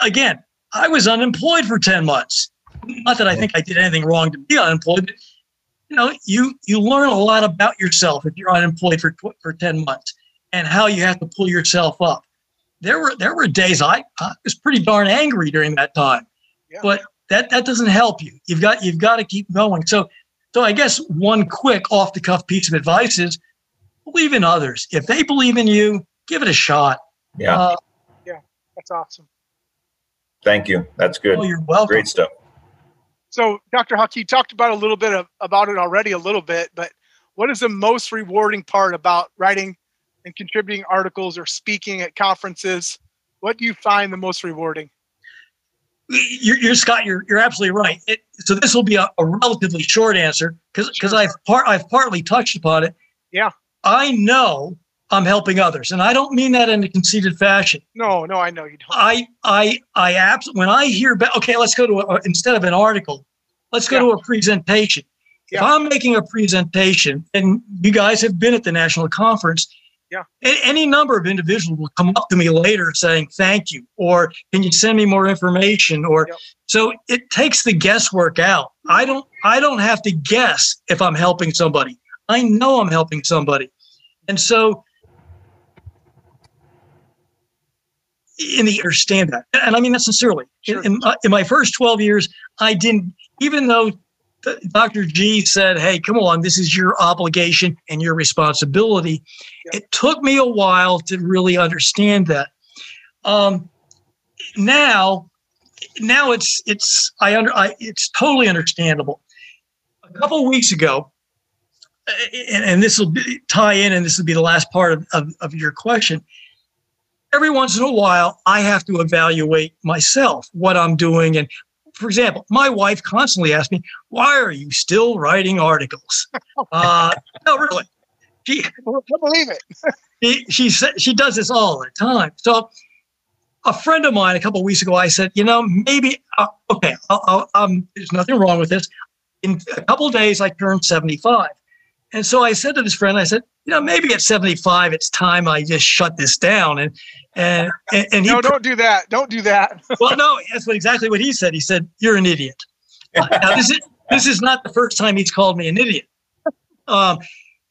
again, I was unemployed for 10 months. Not that I think I did anything wrong to be unemployed, but you know, you you learn a lot about yourself if you're unemployed for for 10 months and how you have to pull yourself up. There were there were days I, I was pretty darn angry during that time. Yeah. But that that doesn't help you. You've got you've got to keep going. So so I guess one quick off the cuff piece of advice is believe in others. If they believe in you, give it a shot. Yeah. Uh, yeah, that's awesome. Thank you. That's good. Oh, you're welcome. Great stuff. So, Dr. Huck, you talked about a little bit of, about it already, a little bit, but what is the most rewarding part about writing and contributing articles or speaking at conferences? What do you find the most rewarding? You're, you're Scott. You're you're absolutely right. It, so this will be a, a relatively short answer because because sure. I've part I've partly touched upon it. Yeah. I know I'm helping others. And I don't mean that in a conceited fashion. No, no, I know you don't. I, I, I abs- when I hear, about, okay, let's go to, a, instead of an article, let's go yeah. to a presentation. Yeah. If I'm making a presentation and you guys have been at the national conference, yeah. any number of individuals will come up to me later saying thank you or can you send me more information or so it takes the guesswork out. I don't I don't have to guess if I'm helping somebody. I know I'm helping somebody. And so in the understand that. And I mean that sincerely. Sure. In, in, my first 12 years, I didn't, even though Dr. G said, hey, come on, this is your obligation and your responsibility. It took me a while to really understand that. Um, now, now it's it's I under I it's totally understandable. A couple weeks ago, and, and this will tie in, and this will be the last part of, of, of your question every once in a while, I have to evaluate myself, what I'm doing. And for example, my wife constantly asks me, why are you still writing articles? Uh, no, really. She, I believe it. she, she, she does this all the time. So a friend of mine a couple of weeks ago, I said, you know, maybe, uh, okay, I'll, I'll, um, there's nothing wrong with this. In a couple of days, I turned 75. And so I said to this friend, I said, you know, maybe at 75, it's time I just shut this down. And and and, and he no, don't do that. Don't do that. well, no, that's what, exactly what he said. He said, "You're an idiot." now, this is this is not the first time he's called me an idiot. Um,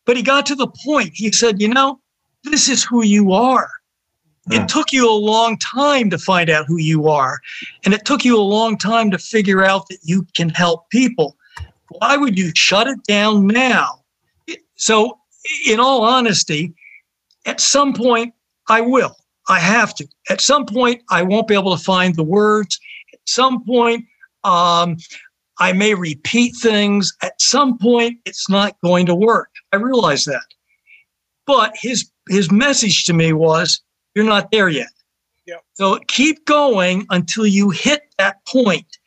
but he got to the point. He said, "You know, this is who you are." It took you a long time to find out who you are. And it took you a long time to figure out that you can help people. Why would you shut it down now? So, in all honesty, at some point, I will. I have to. At some point, I won't be able to find the words. At some point, um, I may repeat things. At some point, it's not going to work. I realize that. But his his message to me was you're not there yet. Yep. So keep going until you hit that point.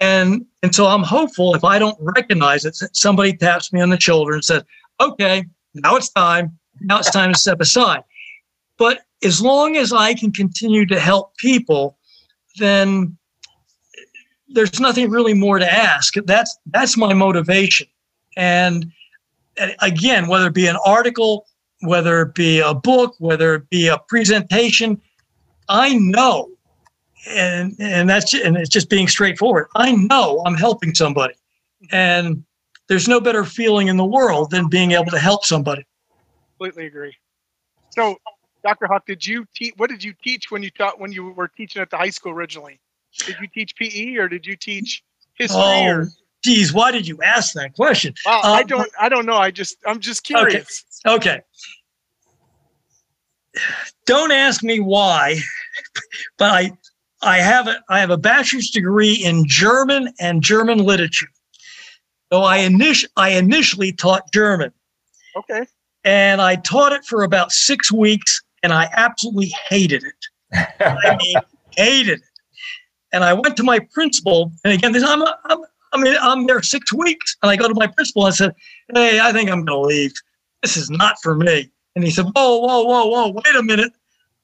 And and so I'm hopeful if I don't recognize it, somebody taps me on the shoulder and says, okay, now it's time. Now it's time to step aside. But as long as I can continue to help people, then there's nothing really more to ask. That's that's my motivation. And again, whether it be an article whether it be a book, whether it be a presentation, I know, and and that's and it's just being straightforward. I know I'm helping somebody, and there's no better feeling in the world than being able to help somebody. Completely agree. So, Dr. Huck, did you teach? What did you teach when you taught when you were teaching at the high school originally? Did you teach PE or did you teach history? Oh, or? geez, why did you ask that question? Well, um, I don't. I don't know. I just. I'm just curious. Okay. okay don't ask me why, but I I have a I have a bachelor's degree in German and German literature. So I init- I initially taught German. Okay. And I taught it for about six weeks, and I absolutely hated it. I mean, hated it. And I went to my principal, and again, this I'm I'm I mean I'm there six weeks, and I go to my principal and I said, "Hey, I think I'm going to leave. This is not for me." And he said, Whoa, whoa, whoa, whoa, wait a minute.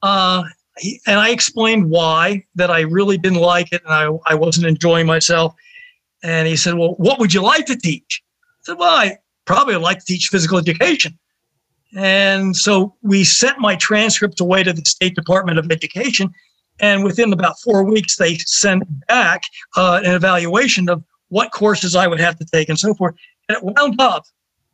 Uh, he, and I explained why, that I really didn't like it and I, I wasn't enjoying myself. And he said, Well, what would you like to teach? I said, Well, I probably would like to teach physical education. And so we sent my transcript away to the State Department of Education. And within about four weeks, they sent back uh, an evaluation of what courses I would have to take and so forth. And it wound up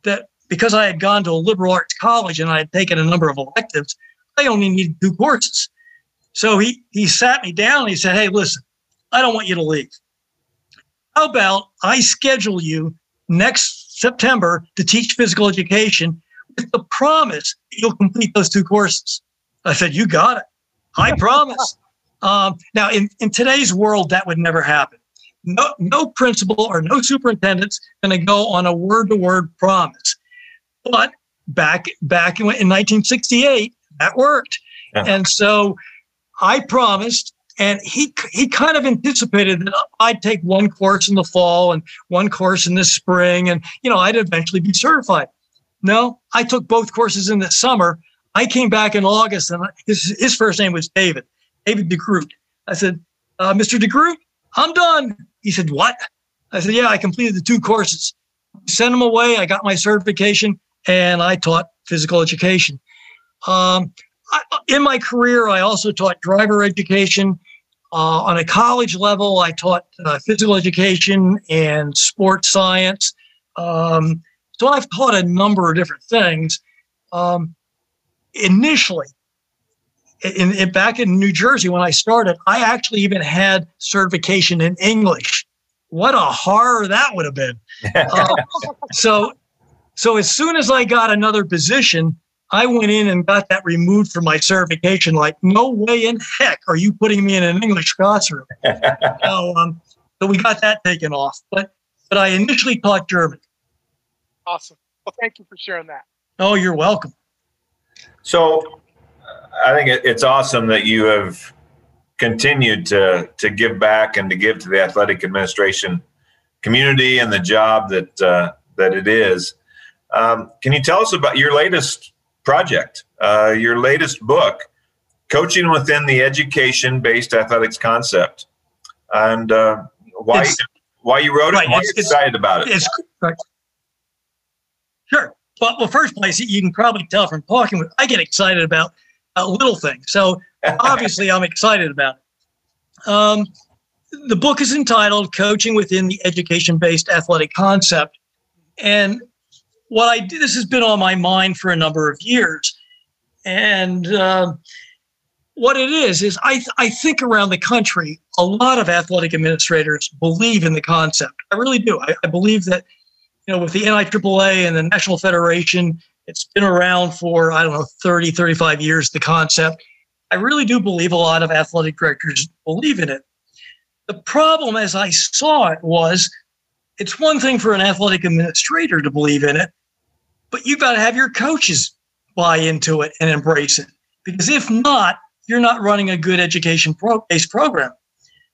that because I had gone to a liberal arts college and I had taken a number of electives, I only needed two courses. So he he sat me down and he said, Hey, listen, I don't want you to leave. How about I schedule you next September to teach physical education with the promise you'll complete those two courses? I said, You got it. I promise. Um, now, in, in today's world, that would never happen. No, no principal or no superintendent's going to go on a word to word promise. But back back in, 1968, that worked. Yeah. And so I promised, and he he kind of anticipated that I'd take one course in the fall and one course in the spring, and you know I'd eventually be certified. No, I took both courses in the summer. I came back in August, and his his first name was David, David DeGroot. I said, uh, Mr. DeGroot, I'm done. He said, What? I said, Yeah, I completed the two courses. Sent him away. I got my certification and I taught physical education. Um, I, in my career, I also taught driver education. Uh, on a college level, I taught uh, physical education and sports science. Um, so I've taught a number of different things. Um, initially, in, in, back in New Jersey when I started, I actually even had certification in English. What a horror that would have been! Uh, so so as soon as I got another position, I went in and got that removed from my certification. Like, no way in heck are you putting me in an English classroom. so, um, so we got that taken off. But but I initially taught German. Awesome. Well, thank you for sharing that. Oh, you're welcome. So, I think it's awesome that you have continued to to give back and to give to the athletic administration community and the job that uh, that it is. Um, can you tell us about your latest project, uh, your latest book, Coaching Within the Education Based Athletics Concept, and uh, why, why you wrote it, right, why you're excited about it? Sure. But well, first place, you can probably tell from talking with, I get excited about uh, little things. So obviously, I'm excited about it. Um, the book is entitled "Coaching Within the Education-Based Athletic Concept," and what I this has been on my mind for a number of years, and uh, what it is is I I think around the country, a lot of athletic administrators believe in the concept. I really do. I, I believe that you know with the NIAAA and the National Federation, it's been around for I don't know 30, 35 years. The concept. I really do believe a lot of athletic directors believe in it. The problem, as I saw it, was it's one thing for an athletic administrator to believe in it, but you've got to have your coaches buy into it and embrace it. Because if not, you're not running a good education based program.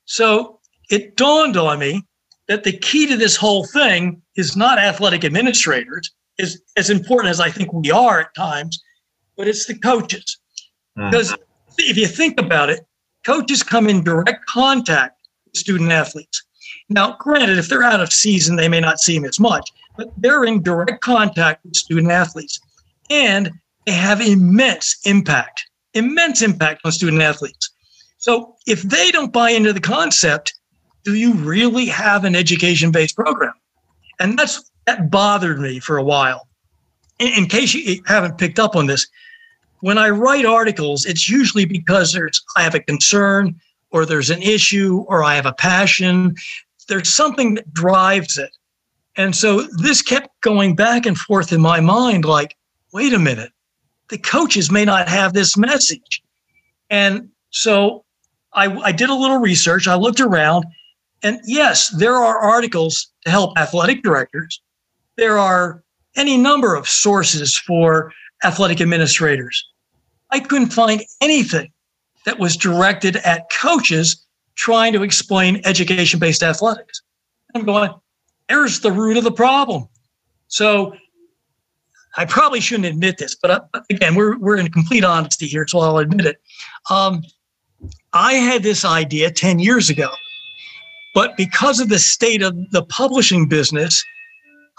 So it dawned on me that the key to this whole thing is not athletic administrators, is as important as I think we are at times, but it's the coaches. Mm. Because if you think about it, coaches come in direct contact with student athletes. Now, granted, if they're out of season, they may not see them as much, but they're in direct contact with student athletes and they have immense impact, immense impact on student athletes. So if they don't buy into the concept, do you really have an education based program? And that's that bothered me for a while. In, in, case you haven't picked up on this, when I write articles, it's usually because there's I have a concern or there's an issue or I have a passion. There's something that drives it. And so this kept going back and forth in my mind like, wait a minute, the coaches may not have this message. And so I, I did a little research. I looked around, and yes, there are articles to help athletic directors. There are any number of sources for athletic administrators. I couldn't find anything that was directed at coaches trying to explain education based athletics. I'm going, there's the root of the problem. So I probably shouldn't admit this, but uh, again, we're, we're in complete honesty here, so I'll admit it. Um, I had this idea 10 years ago, but because of the state of the publishing business,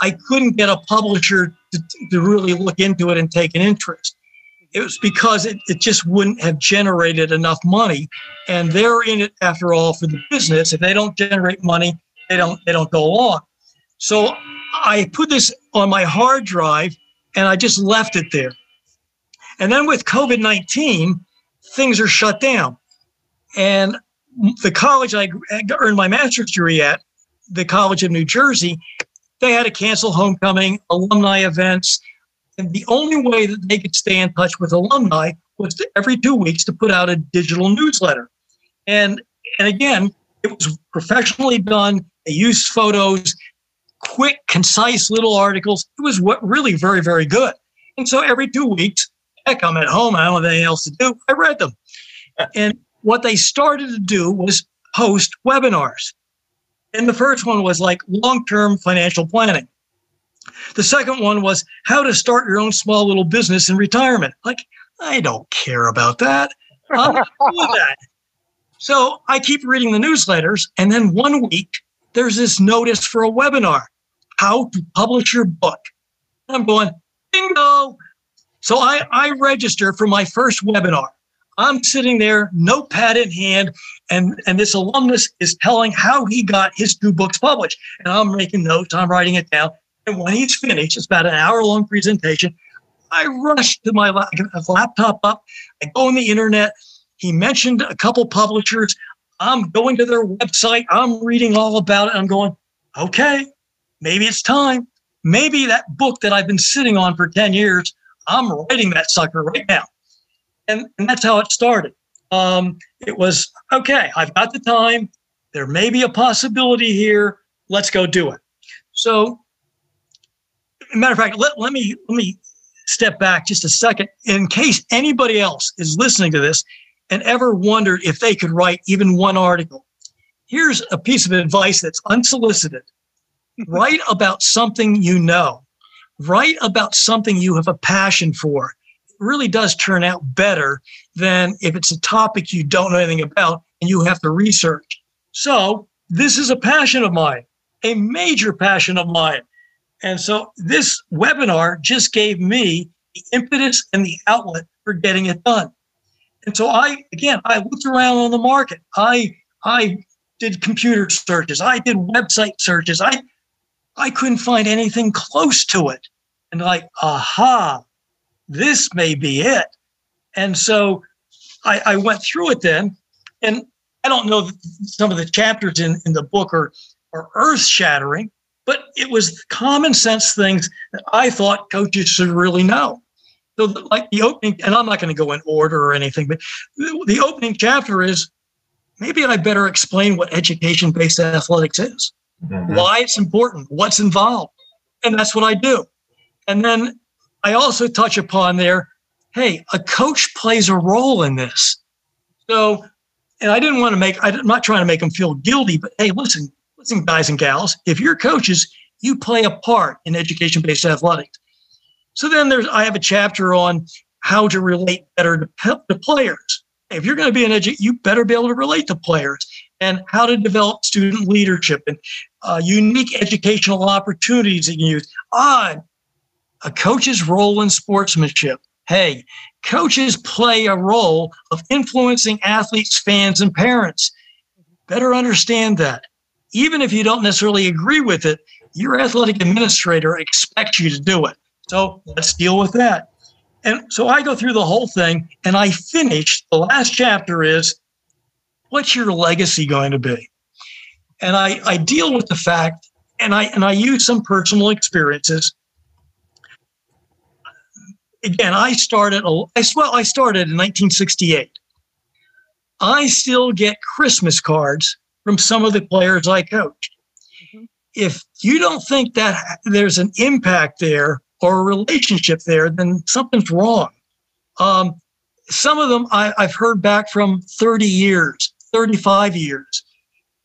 I couldn't get a publisher to, to really look into it and take an interest. It was because it, it just wouldn't have generated enough money. And they're in it after all for the business. If they don't generate money, they don't they don't go along. So I put this on my hard drive and I just left it there. And then with COVID 19, things are shut down. And the college I earned my master's degree at, the College of New Jersey, they had to cancel homecoming, alumni events. And the only way that they could stay in touch with alumni was to, every two weeks to put out a digital newsletter. And, and again, it was professionally done. They used photos quick, concise little articles. It was what really very, very good. And so every two weeks, heck, I'm at home, I don't have anything else to do. I read them. And what they started to do was host webinars. And the first one was like long term financial planning. The second one was how to start your own small little business in retirement. Like, I don't care about that. I'm not doing that. So I keep reading the newsletters, and then one week there's this notice for a webinar how to publish your book. I'm going, bingo. So I, I register for my first webinar. I'm sitting there, notepad in hand, and, and this alumnus is telling how he got his two books published. And I'm making notes, I'm writing it down. And when he's finished, it's about an hour long presentation. I rush to my laptop up, I go on the internet. He mentioned a couple publishers. I'm going to their website, I'm reading all about it. I'm going, okay, maybe it's time. Maybe that book that I've been sitting on for 10 years, I'm writing that sucker right now. And, and that's how it started. Um, it was okay, I've got the time. There may be a possibility here. Let's go do it. So, matter of fact, let, let me let me step back just a second in case anybody else is listening to this and ever wondered if they could write even one article. Here's a piece of advice that's unsolicited write about something you know, write about something you have a passion for. It really does turn out better than if it's a topic you don't know anything about and you have to research. So, this is a passion of mine, a major passion of mine. And so this webinar just gave me the impetus and the outlet for getting it done. And so I, again, I looked around on the market. I, I did computer searches. I did website searches. I, I couldn't find anything close to it. And like, aha, this may be it. And so I, I went through it then. And I don't know some of the chapters in, in the book are, are earth shattering, but it was common sense things that I thought coaches should really know. So, like the opening, and I'm not going to go in order or anything, but the opening chapter is maybe I better explain what education based athletics is, mm-hmm. why it's important, what's involved. And that's what I do. And then I also touch upon there hey, a coach plays a role in this. So, and I didn't want to make, I'm not trying to make them feel guilty, but hey, listen, listen, guys and gals, if you're coaches, you play a part in education based athletics. So then there's, I have a chapter on how to relate better to, to players. If you're going to be an educator, you better be able to relate to players and how to develop student leadership and uh, unique educational opportunities that you use. On a coach's role in sportsmanship. Hey, coaches play a role of influencing athletes, fans, and parents. Better understand that. Even if you don't necessarily agree with it, your athletic administrator expects you to do it. So let's deal with that. And so I go through the whole thing and I finish. The last chapter is what's your legacy going to be? And I, I deal with the fact and I and I use some personal experiences. Again, I started well, I started in 1968. I still get Christmas cards from some of the players I coached. Mm-hmm. If you don't think that there's an impact there or a relationship there, then something's wrong. Um, some of them I, I've heard back from 30 years, 35 years.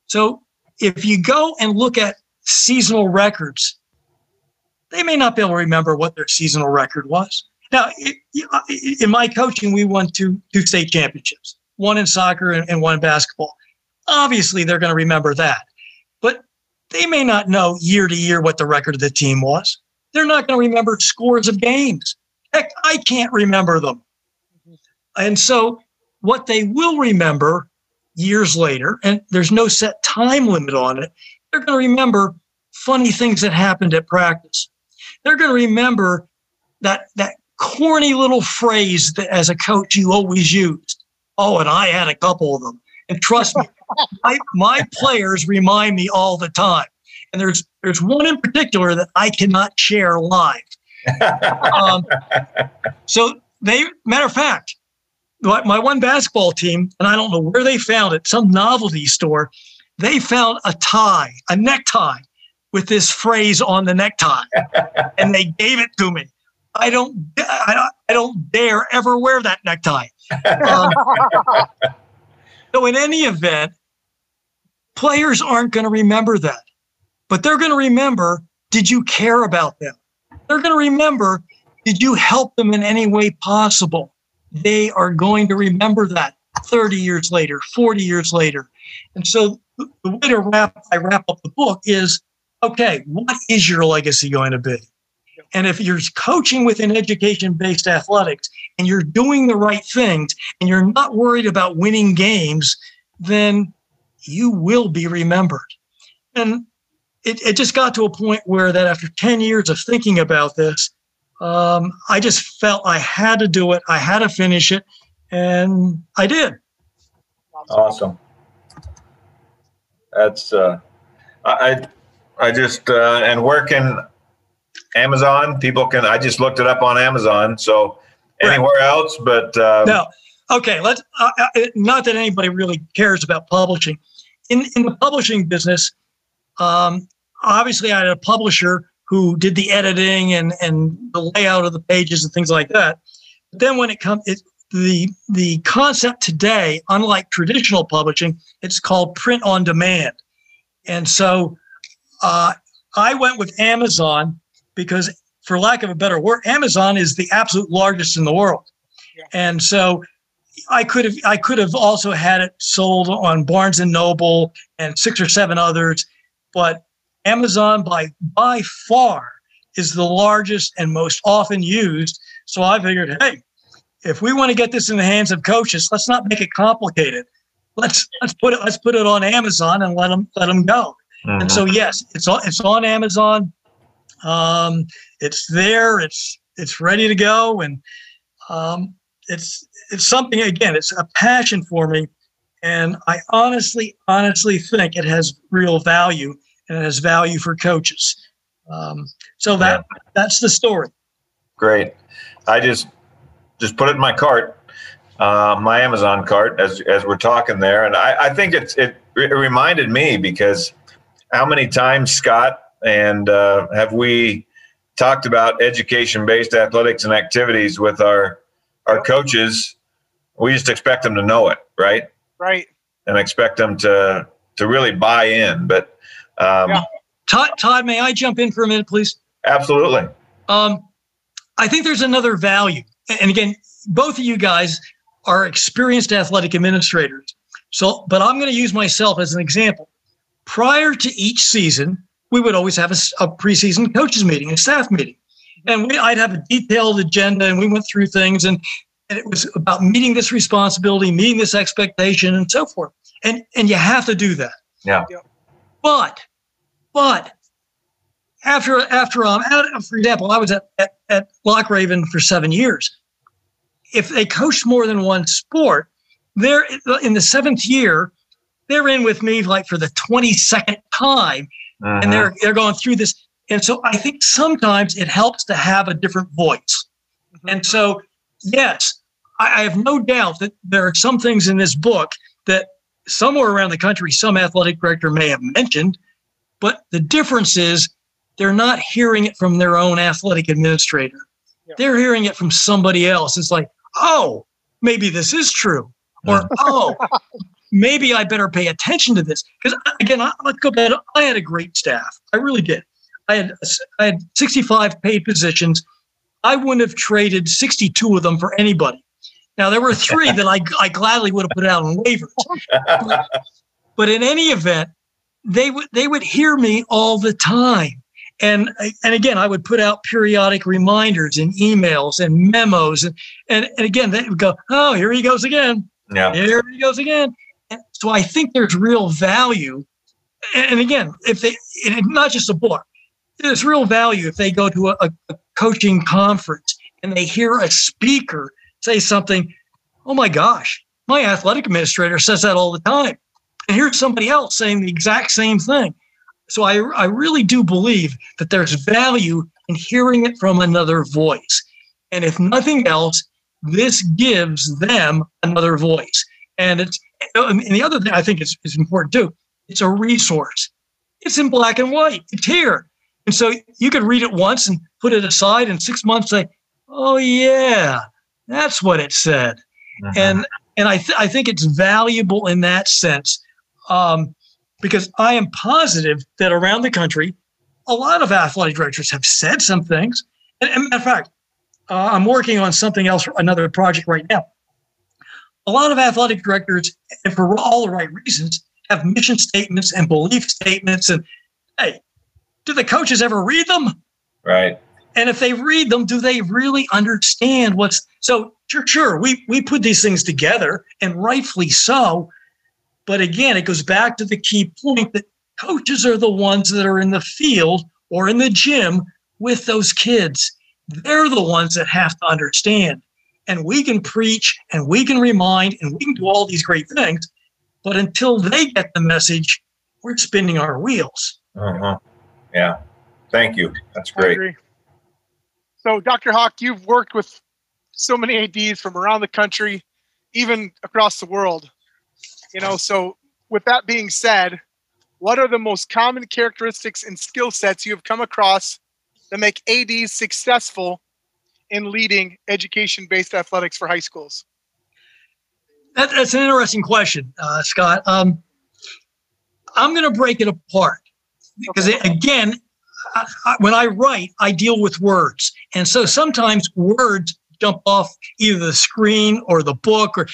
So if you go and look at seasonal records, they may not be able to remember what their seasonal record was. Now, in my coaching, we won two, two state championships, one in soccer and one in basketball. Obviously, they're going to remember that. But they may not know year to year what the record of the team was. They're not going to remember scores of games. Heck, I can't remember them. Mm-hmm. And so, what they will remember years later, and there's no set time limit on it, they're going to remember funny things that happened at practice. They're going to remember that that corny little phrase that as a coach you always used. Oh, and I had a couple of them. And trust me, my, my players remind me all the time. And there's there's one in particular that I cannot share live. um, so they, matter of fact, my, my one basketball team, and I don't know where they found it, some novelty store, they found a tie, a necktie with this phrase on the necktie, and they gave it to me. I don't, I don't, I don't dare ever wear that necktie. Um, so in any event, players aren't going to remember that but they're going to remember did you care about them? They're going to remember did you help them in any way possible? They are going to remember that 30 years later, 40 years later. And so the way to wrap I wrap up the book is okay, what is your legacy going to be? And if you're coaching within education based athletics and you're doing the right things and you're not worried about winning games, then you will be remembered. And it, it just got to a point where that after 10 years of thinking about this, um, I just felt I had to do it. I had to finish it. And I did. Awesome. That's, uh, I, I just, uh, and where can Amazon, people can, I just looked it up on Amazon. So anywhere right. else, but, um, no. Okay. Let's, uh, uh, not that anybody really cares about publishing. In, in the publishing business, um, obviously, I had a publisher who did the editing and and the layout of the pages and things like that. But then when it comes, it, the the concept today, unlike traditional publishing, it's called print on demand, and so uh, I went with Amazon because, for lack of a better word, Amazon is the absolute largest in the world, yeah. and so I could have I could have also had it sold on Barnes and Noble and six or seven others, but Amazon by by far is the largest and most often used. So I figured, hey, if we want to get this in the hands of coaches, let's not make it complicated. Let's let's put it let's put it on Amazon and let them let them go. Mm-hmm. And so yes, it's on it's on Amazon. Um, it's there. It's it's ready to go, and um, it's it's something again. It's a passion for me, and I honestly honestly think it has real value and it has value for coaches. Um, so that yeah. that's the story. Great. I just just put it in my cart, uh, my Amazon cart, as as we're talking there, and I, I think it's it, it reminded me because how many times Scott and uh, have we talked about education based athletics and activities with our our coaches? We just expect them to know it, right? Right. And expect them to to really buy in, but. Um, yeah. Todd, Todd, may I jump in for a minute, please? Absolutely. Um, I think there's another value and again, both of you guys are experienced athletic administrators. So, but I'm going to use myself as an example. Prior to each season, we would always have a, a preseason coaches meeting, a staff meeting, and we, I'd have a detailed agenda, and we went through things, and, and it was about meeting this responsibility, meeting this expectation, and so forth. And and you have to do that. Yeah. But, but after after um, for example, I was at, at, at Loch Raven for seven years. If they coach more than one sport, they're in the seventh year, they're in with me like for the 22nd time. Uh-huh. And they're they're going through this. And so I think sometimes it helps to have a different voice. Mm-hmm. And so, yes, I, I have no doubt that there are some things in this book that somewhere around the country, some athletic director may have mentioned. But the difference is they're not hearing it from their own athletic administrator. Yeah. They're hearing it from somebody else. It's like, oh, maybe this is true. Or, oh, maybe I better pay attention to this. Because uh, again, I, let's go back. I had a great staff. I really did. I had uh, I had 65 paid positions. I wouldn't have traded 62 of them for anybody. Now there were three that I, I gladly would have put out on waivers. But, but in any event, they would they would hear me all the time and and again, I would put out periodic reminders and emails and memos, and and, and again, they would go, oh, here he goes again. Yeah, here he goes again. So I think there's real value, and again, if they not just a book, there's real value if they go to a, a coaching conference and they hear a speaker say something. Oh my gosh, my athletic administrator says that all the time, and here's somebody else saying the exact same thing so I, I really do believe that there's value in hearing it from another voice. And if nothing else, this gives them another voice. And it's and the other thing I think is, is important too, it's a resource. It's in black and white. It's here. And so you could read it once and put it aside and six months say, oh yeah, that's what it said. Mm-hmm. And and I, th- I think it's valuable in that sense. Um, because I am positive that around the country, a lot of athletic directors have said some things. And, and matter of fact, uh, I'm working on something else, another project right now. A lot of athletic directors, and for all the right reasons, have mission statements and belief statements. And hey, do the coaches ever read them? Right. And if they read them, do they really understand what's so? Sure, sure. We we put these things together, and rightfully so. But again, it goes back to the key point that coaches are the ones that are in the field or in the gym with those kids. They're the ones that have to understand. And we can preach and we can remind and we can do all these great things. But until they get the message, we're spinning our wheels. Uh-huh. Yeah. Thank you. That's great. So, Dr. Hoch, you've worked with so many ADs from around the country, even across the world. You know, so with that being said, what are the most common characteristics and skill sets you have come across that make ADs successful in leading education based athletics for high schools? That, that's an interesting question, uh, Scott. Um, I'm going to break it apart because, okay. it, again, I, I, when I write, I deal with words. And so sometimes words jump off either the screen or the book, or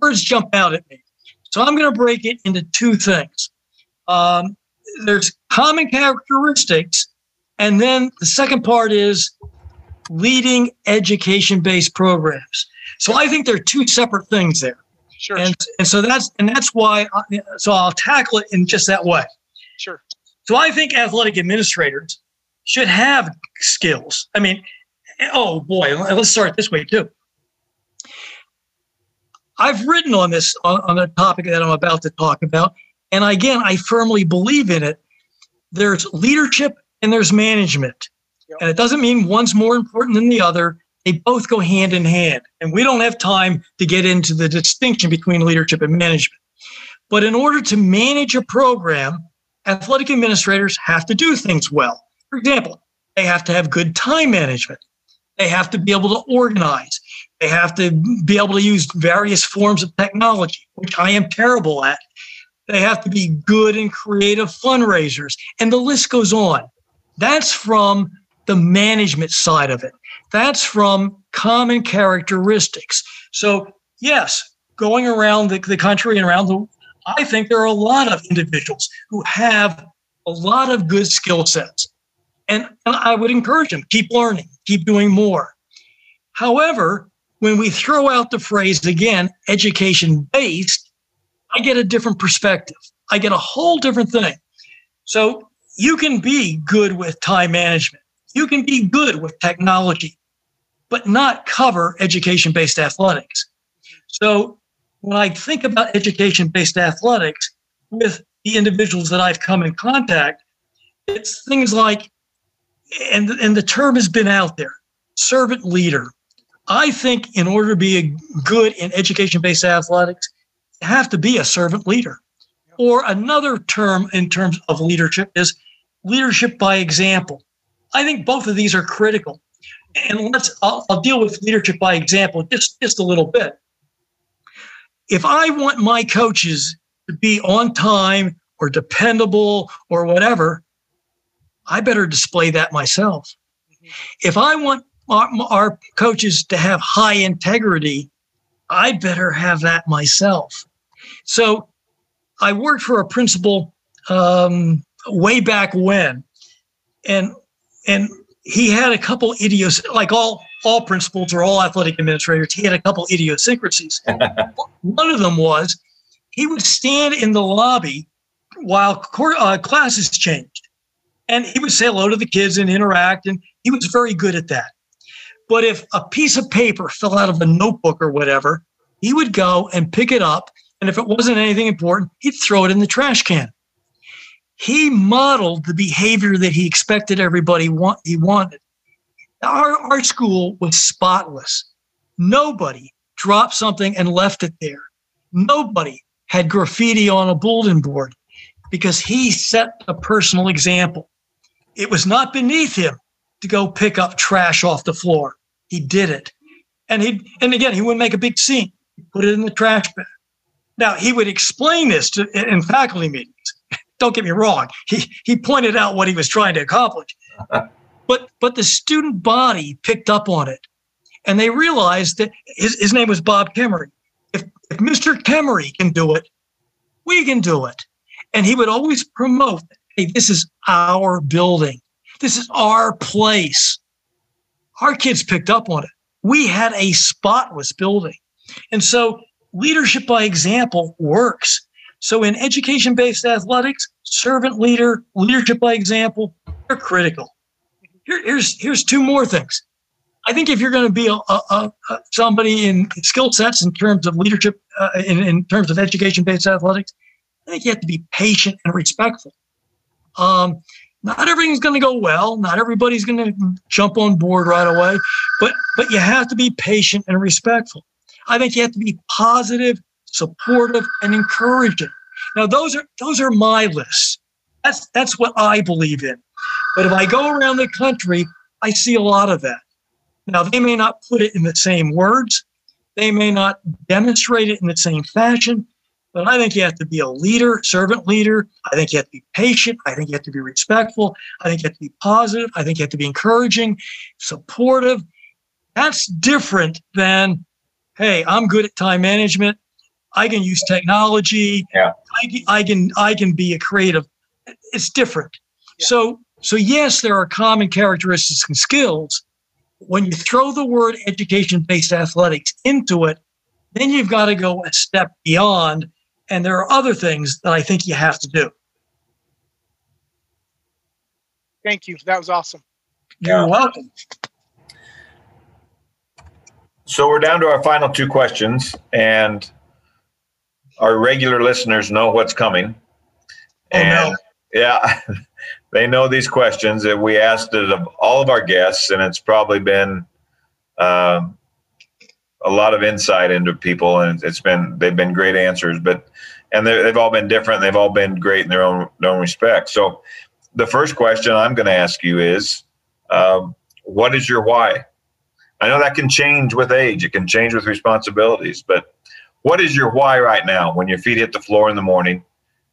words jump out at me. So I'm going to break it into two things. Um, there's common characteristics And then the second part is leading education based programs. So I think there are two separate things there. Sure. And, and so that's and that's why I, so I'll tackle it in just that way. Sure. So I think athletic administrators should have skills. I mean, oh boy, let's start this way too. I've written on this on, on the topic that I'm about to talk about, and again, I firmly believe in it. There's leadership and there's management, Yep. and it doesn't mean one's more important than the other. They both go hand in hand, and we don't have time to get into the distinction between leadership and management. But in order to manage a program, athletic administrators have to do things well. For example, they have to have good time management. They have to be able to organize. They have to be able to use various forms of technology, which I am terrible at. They have to be good and creative fundraisers, and the list goes on. That's from the management side of it. That's from common characteristics. So, yes, going around the, the country and around the world, I think there are a lot of individuals who have a lot of good skill sets. And, and I would encourage them keep learning, keep doing more. However, when we throw out the phrase again, education based, I get a different perspective. I get a whole different thing. So you can be good with time management, you can be good with technology, but not cover education based athletics. So when I think about education based athletics with the individuals that I've come in contact, it's things like, and, and the term has been out there servant leader. I think in order to be good in education based athletics, you have to be a servant leader. Or another term in terms of leadership is leadership by example. I think both of these are critical. And let's I'll, I'll deal with leadership by example just, just a little bit if I want my coaches to be on time or dependable or whatever, I better display that myself. If I want our, our, coaches to have high integrity, I better have that myself. So I worked for a principal um, way back when, and and he had a couple idios like all all principals or all athletic administrators, he had a couple idiosyncrasies. One of them was he would stand in the lobby while uh, classes changed. And he would say hello to the kids and interact, and he was very good at that. But if a piece of paper fell out of a notebook or whatever, he would go and pick it up. And if it wasn't anything important, he'd throw it in the trash can. He modeled the behavior that he expected everybody want, he wanted. Our, our school was spotless. Nobody dropped something and left it there. Nobody had graffiti on a bulletin board because he set a personal example. It was not beneath him to go pick up trash off the floor. He did it. And he and again he wouldn't make a big scene. He put it in the trash bin. Now he would explain this to in faculty meetings. Don't get me wrong. He he pointed out what he was trying to accomplish. But but the student body picked up on it, and they realized that his, his name was Bob Kemery. If if Mr. Kemery can do it, we can do it. And he would always promote, hey, this is our building. This is our place. Our kids picked up on it. We had a spotless building. And so leadership by example works. So in education based athletics, servant leader, leadership by example, they're critical. Here, here's here's two more things. I think if you're going to be a, a, a somebody in skill sets in terms of leadership, uh, in, in terms of education-based athletics, I think you have to be patient and respectful. Um, not everything's going to go well. Not everybody's going to jump on board right away, but but you have to be patient and respectful. I think you have to be positive, supportive, and encouraging. Now those are those are my lists. That's that's what I believe in. But if I go around the country, I see a lot of that. Now, they may not put it in the same words, they may not demonstrate it in the same fashion, but I think you have to be a leader, servant leader. I think you have to be patient. I think you have to be respectful. I think you have to be positive. I think you have to be encouraging, supportive. That's different than, hey, I'm good at time management. I can use technology. Yeah. I, I can I can be a creative. It's different. Yeah. So So, yes, there are common characteristics and skills. When you throw the word education based athletics into it, then you've got to go a step beyond. And there are other things that I think you have to do. Thank you. That was awesome. You're Yeah. welcome. So we're down to our final two questions, and our regular listeners know what's coming. Oh, and no. yeah, they know these questions that we asked it of all of our guests, and it's probably been um, a lot of insight into people, and it's been they've been great answers, but and they've all been different. They've all been great in their own their own respect. So the first question I'm going to ask you is, um, what is your why? I know that can change with age. It can change with responsibilities. But what is your why right now when your feet hit the floor in the morning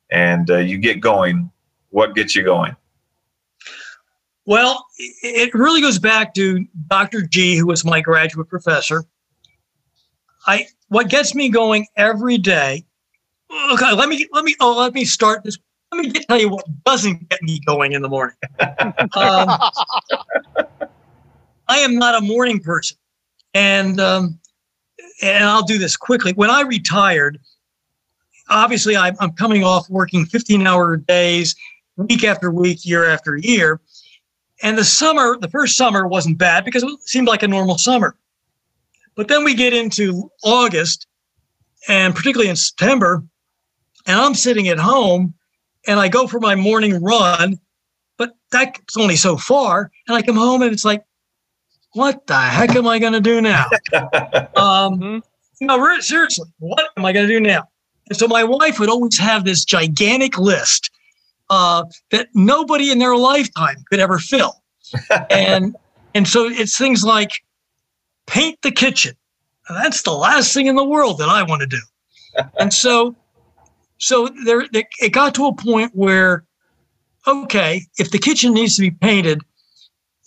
and uh, you get going? What gets you going? Well, it really goes back to Dr. G, who was my graduate professor. I what gets me going every day. Okay, let me let me oh let me start this. Let me get, tell you what doesn't get me going in the morning. um, I am not a morning person, and um, and I'll do this quickly. When I retired, obviously I'm, I'm coming off working 15 hour days, week after week, year after year. And the summer, the first summer wasn't bad because it seemed like a normal summer. But then we get into August and particularly in September, and I'm sitting at home and I go for my morning run, but that's only so far. And I come home and it's like, what the heck am I going to do now? um, Mhm. no, seriously, what am I going to do now? And so my wife would always have this gigantic list uh, that nobody in their lifetime could ever fill. and and so it's things like paint the kitchen. And that's the last thing in the world that I want to do. and so so there there- it got to a point where okay, if the kitchen needs to be painted,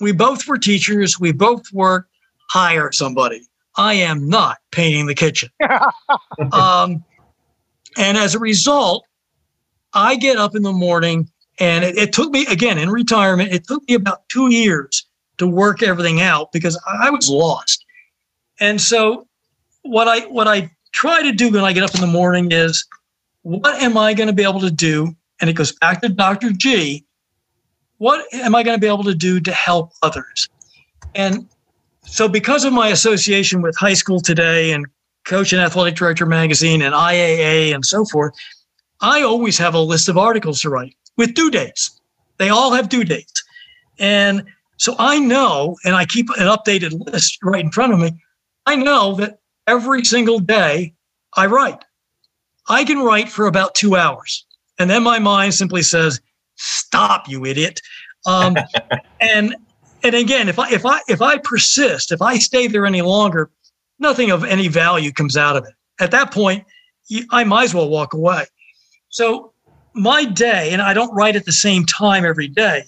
we both were teachers, we both worked, hire somebody. I am not painting the kitchen. um, and as a result, I get up in the morning, and it, it took me again in retirement. It took me about two years to work everything out because I was lost. And so, what I what I try to do when I get up in the morning is, what am I going to be able to do? And it goes back to Dr. G. What am I going to be able to do to help others? And so, because of my association with High School Today and Coach and Athletic Director Magazine and IAA and so forth, I always have a list of articles to write with due dates. They all have due dates. And so I know, and I keep an updated list right in front of me. I know that every single day I write. I can write for about two hours. And then my mind simply says, stop, you idiot. Um, and and again, if I if I if I persist, if I stay there any longer, nothing of any value comes out of it. At that point, I might as well walk away. So my day, and I don't write at the same time every day,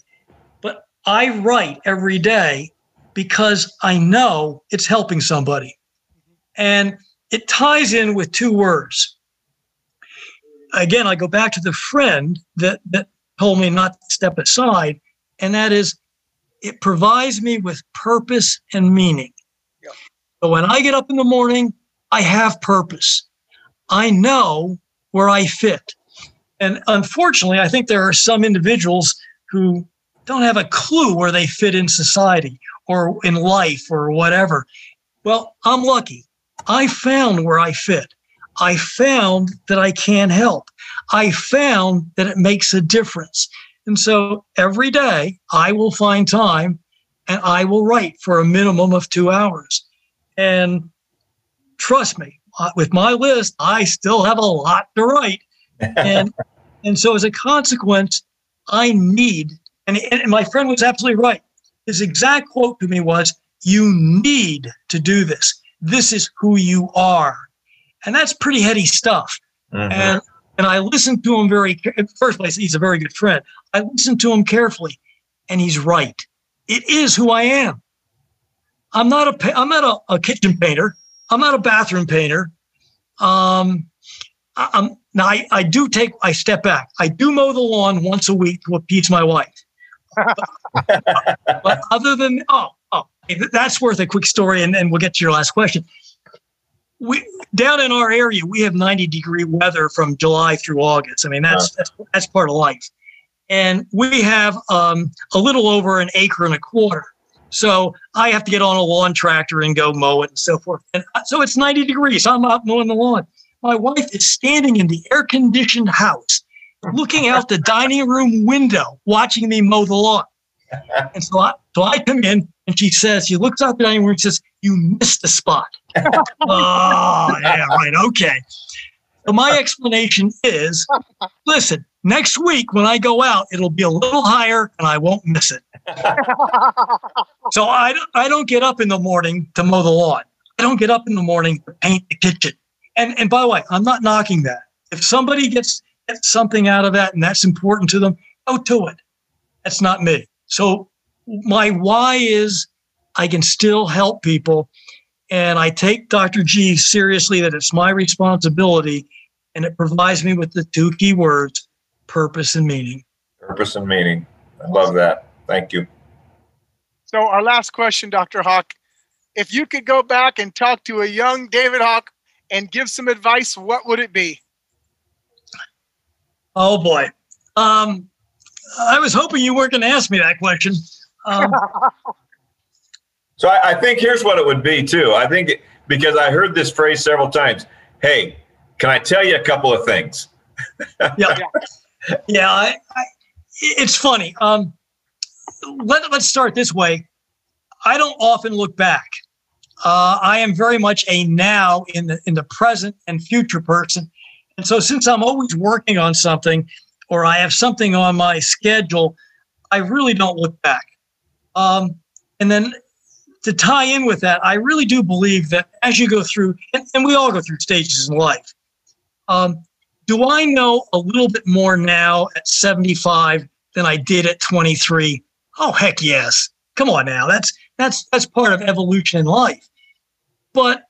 but I write every day because I know it's helping somebody. And it ties in with two words. Again, I go back to the friend that, that told me not to step aside, and that is it provides me with purpose and meaning. Yeah. So when I get up in the morning, I have purpose. I know where I fit. And unfortunately, I think there are some individuals who don't have a clue where they fit in society or in life or whatever. Well, I'm lucky. I found where I fit. I found that I can help. I found that it makes a difference. And so every day I will find time and I will write for a minimum of two hours. And trust me, uh, with my list, I still have a lot to write. And and so as a consequence, I need, and, and my friend was absolutely right. His exact quote to me was, You need to do this. This is who you are. And that's pretty heady stuff. Mhm. And and I listened to him very. First place, he's a very good friend. I listened to him carefully, and he's right. It is who I am. I'm not a. I'm not a, a kitchen painter. I'm not a bathroom painter. Um, I, I'm now. I, I do take. I step back. I do mow the lawn once a week to appease my wife. but other than oh oh, that's worth a quick story, and then we'll get to your last question. We down in our area, we have 90 degree weather from July through August. I mean, that's that's, that's part of life, and we have um, a little over an acre and a quarter. So I have to get on a lawn tractor and go mow it and so forth. And uh, so it's 90 degrees. I'm out mowing the lawn. My wife is standing in the air conditioned house, looking out the dining room window, watching me mow the lawn. And so I, so I come in and she says, she looks out the dining room and says, You missed the spot. oh, yeah, right. Okay. So my explanation is listen, next week when I go out, it'll be a little higher and I won't miss it. so I, I don't get up in the morning to mow the lawn. I don't get up in the morning to paint the kitchen. And and by the way, I'm not knocking that. If somebody gets, gets something out of that and that's important to them, go to it. That's not me. So my why is I can still help people. And I take Dr. G seriously that it's my responsibility. And it provides me with the two key words purpose and meaning. Purpose and meaning. I love that. Thank you. So, our last question, Dr. Hoch. If you could go back and talk to a young David Hoch and give some advice, what would it be? Oh boy. Um, I was hoping you weren't going to ask me that question. Um, so I, I, think here's what it would be too. I think because I heard this phrase several times. Hey, can I tell you a couple of things? yeah, yeah. I, I, it's funny. Um, let, let's start this way. I don't often look back. Uh, I am very much a now in the in the present and future person, and so since I'm always working on something, or I have something on my schedule, I really don't look back. Um, and then to tie in with that, I really do believe that as you go through, and, and we all go through stages in life. Um, do I know a little bit more now at 75 than I did at 23? Oh heck yes. Come on now. That's that's that's part of evolution in life. But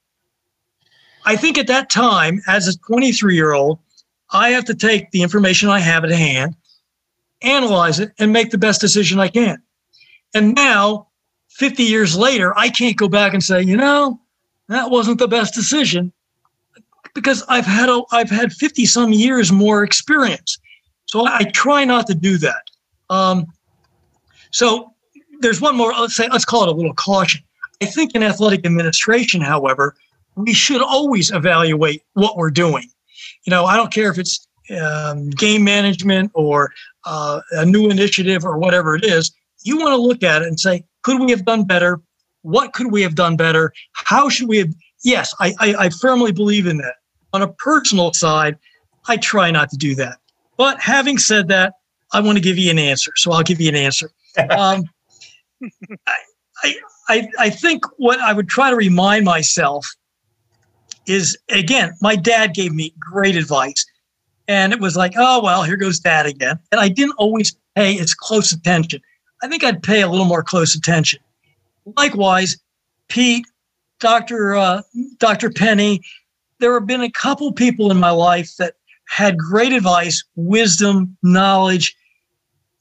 I think at that time, as a 23 year old, I have to take the information I have at hand, analyze it, and make the best decision I can. And now, 50 years later, I can't go back and say, you know, that wasn't the best decision because I've had a, I've had 50 some years more experience. So I, I try not to do that. Um, so there's one more, let's say, let's call it a little caution. I think in athletic administration, however, we should always evaluate what we're doing. You know, I don't care if it's um, game management or uh, a new initiative or whatever it is. You want to look at it and say, could we have done better? What could we have done better? How should we have? Yes, I, I, I firmly believe in that. On a personal side, I try not to do that. But having said that, I want to give you an answer. So I'll give you an answer. Um, I, I, I think what I would try to remind myself is again, my dad gave me great advice. And it was like, oh, well, here goes dad again. And I didn't always pay as close attention. I think I'd pay a little more close attention. Likewise, Pete, Dr. Uh, Dr. Penny, there have been a couple people in my life that had great advice, wisdom, knowledge.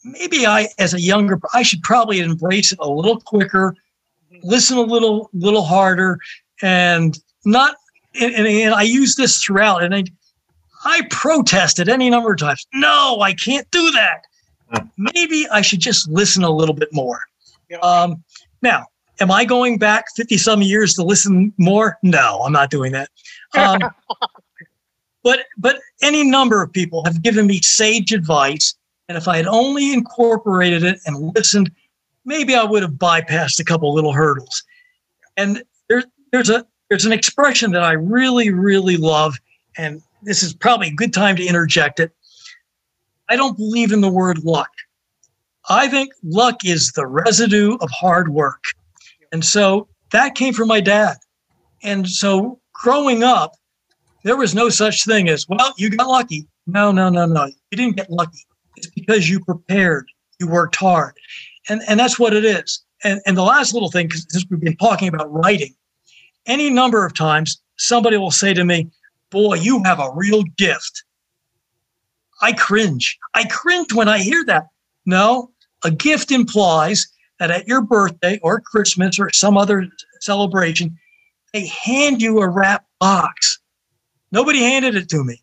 Maybe I, as a younger, I should probably embrace it a little quicker, listen a little, little harder, and not. And, and I use this throughout, and I, I protested any number of times. No, I can't do that. Maybe I should just listen a little bit more. Um, now, am I going back 50 some years to listen more? No, I'm not doing that. Um, but but any number of people have given me sage advice, and if I had only incorporated it and listened, maybe I would have bypassed a couple little hurdles. And there's there's a there's an expression that I really really love, and this is probably a good time to interject it. I don't believe in the word luck. I think luck is the residue of hard work. And so that came from my dad. And so growing up, there was no such thing as, well, you got lucky. No, no, no, no. You didn't get lucky. It's because you prepared, you worked hard. And, and that's what it is. And, and the last little thing, because since we've been talking about writing, any number of times somebody will say to me, Boy, you have a real gift. I cringe. I cringe when I hear that. No, A gift implies that at your birthday or Christmas or some other celebration, they hand you a wrap box. Nobody handed it to me.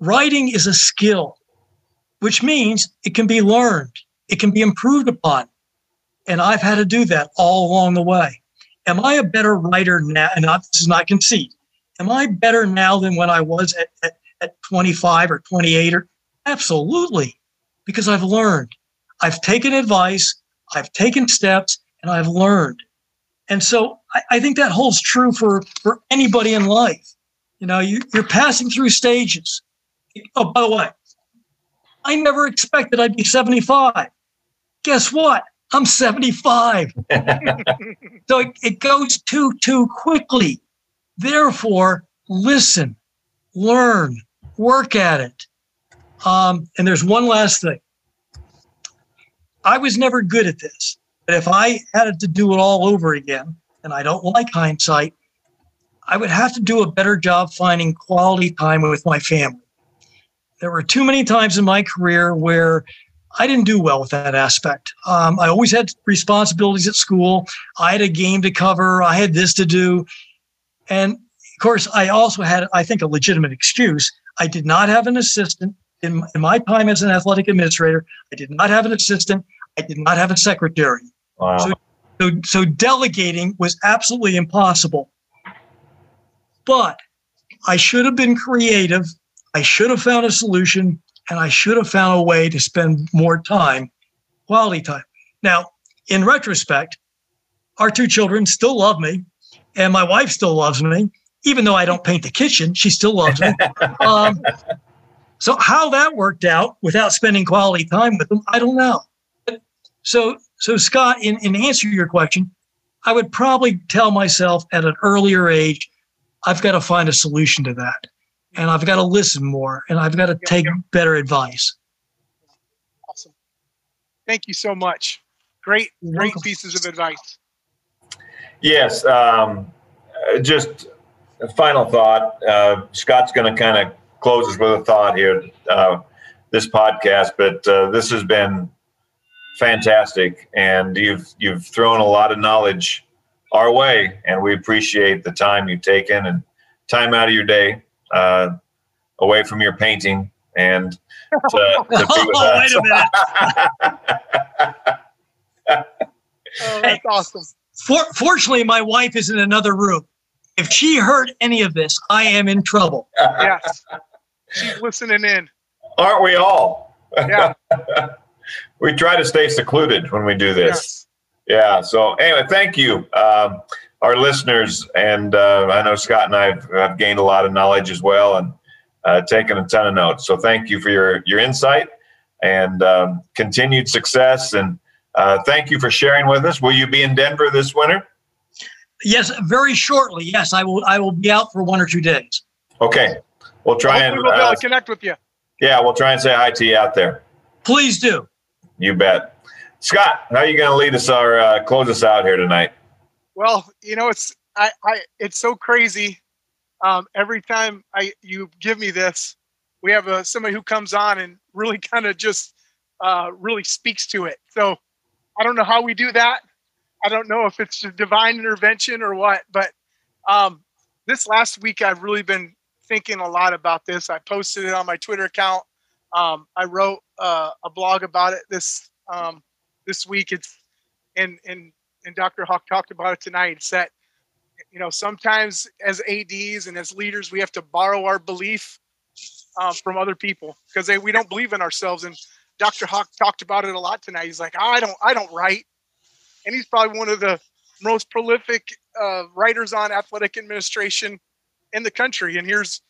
Writing is a skill, which means it can be learned, it can be improved upon. And I've had to do that all along the way. Am I a better writer now? And not, this is not conceit. Am I better now than when I was at, at, at 25 or 28? Or absolutely, because I've learned. I've taken advice, I've taken steps, and I've learned. And so I, I think that holds true for, for anybody in life. You know, you, you're passing through stages. Oh, by the way, I never expected I'd be 75. Guess what? I'm 75. so it, it goes too, too quickly. Therefore, listen, learn, work at it. Um, and there's one last thing. I was never good at this, but if I had to do it all over again, and I don't like hindsight, I would have to do a better job finding quality time with my family. There were too many times in my career where I didn't do well with that aspect. Um, I always had responsibilities at school. I had a game to cover. I had this to do. And of course, I also had, I think, a legitimate excuse. I did not have an assistant in, in my time as an athletic administrator. I did not have an assistant. I did not have a secretary. Wow. So, so, so delegating was absolutely impossible. But I should have been creative. I should have found a solution and I should have found a way to spend more time, quality time. Now, in retrospect, our two children still love me, and my wife still loves me. Even though I don't paint the kitchen, she still loves me. Um, so, how that worked out without spending quality time with them, I don't know. So, so Scott, in, in answer to your question, I would probably tell myself at an earlier age, I've got to find a solution to that and I've got to listen more and I've got to take better advice. Awesome. Thank you so much. Great, great pieces of advice. Yes. Um, uh, just a final thought. Uh, Scott's going to kind of close us with a thought here, uh, this podcast, but uh, this has been fantastic. And you've, you've thrown a lot of knowledge our way and we appreciate the time you've taken and time out of your day uh, away from your painting and to, to be with oh, us. Wait a minute. oh, that's awesome. For, fortunately, my wife is in another room. If she heard any of this, I am in trouble. yes. She's listening in. Aren't we all? Yeah. we try to stay secluded when we do this. Yes. Yeah. So, anyway, thank you. Um, our listeners, and uh, I know Scott and I have, have, gained a lot of knowledge as well and uh, taken a ton of notes. So thank you for your your insight and um, continued success. And uh, thank you for sharing with us. Will you be in Denver this winter? Yes, very shortly. Yes, I will. I will be out for one or two days. Okay, we'll try Hopefully and we'll be able to uh, connect with you. Yeah, we'll try and say hi to you out there. Please do. You bet. Scott, how are you going to lead us or uh, close us out here tonight? Well, you know, it's I, I it's so crazy. Um, every time I you give me this, we have a somebody who comes on and really kind of just uh, really speaks to it. So I don't know how we do that. I don't know if it's a divine intervention or what, but um, this last week I've really been thinking a lot about this. I posted it on my Twitter account. Um, I wrote uh, a blog about it this um, this week. It's and and and Dr. Hoch talked about it tonight. It's that, you know, sometimes as ADs and as leaders, we have to borrow our belief uh, from other people because we don't believe in ourselves. And Dr. Hoch talked about it a lot tonight. He's like, I don't, I don't write, and he's probably one of the most prolific uh, writers on athletic administration in the country. And here's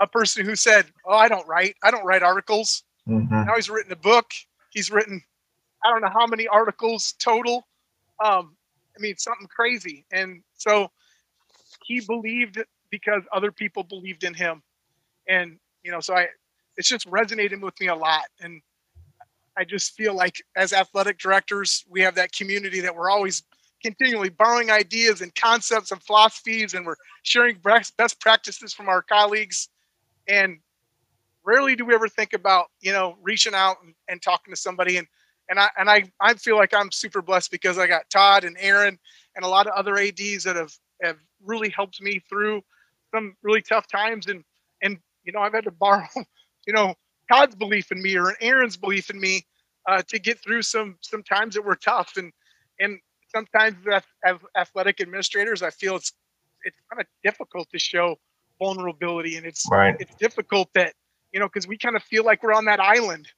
a person who said, "Oh, I don't write. I don't write articles." Mm-hmm. Now he's written a book. He's written, I don't know how many articles total. Um, I mean, something crazy. And so he believed because other people believed in him. And, you know, so I, it's just resonating with me a lot. And I just feel like as athletic directors, we have that community that we're always continually borrowing ideas and concepts and philosophies, and we're sharing best practices from our colleagues. And rarely do we ever think about, you know, reaching out and, and talking to somebody and and I and I I feel like I'm super blessed because I got Todd and Aaron and a lot of other ads that have have really helped me through some really tough times and and you know I've had to borrow you know Todd's belief in me or Aaron's belief in me uh, to get through some some times that were tough. And and sometimes as athletic administrators I feel it's it's kind of difficult to show vulnerability. And it's right. it's difficult that you know because we kind of feel like we're on that island.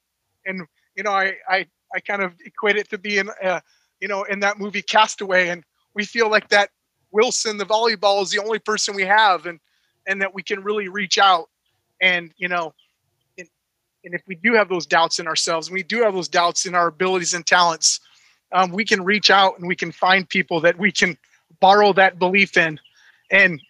And you know I I I kind of equate it to being uh, you know in that movie Castaway. And we feel like that Wilson the volleyball is the only person we have and and that we can really reach out. And you know and if we do have those doubts in ourselves and we do have those doubts in our abilities and talents um, we can reach out and we can find people that we can borrow that belief in. And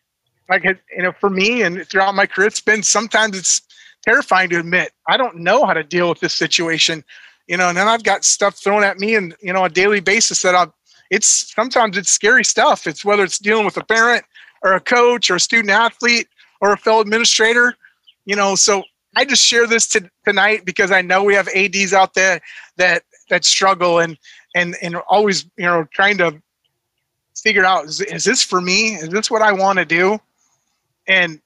like you know for me and throughout my career it's been sometimes it's terrifying to admit i don't know how to deal with this situation you know and then i've got stuff thrown at me and you know a daily basis that i it's sometimes it's scary stuff. It's whether it's dealing with a parent or a coach or a student athlete or a fellow administrator you know so i just share this to, tonight because i know we have ads out there that that struggle and and and always you know trying to figure out is, is this for me is this what i want to do and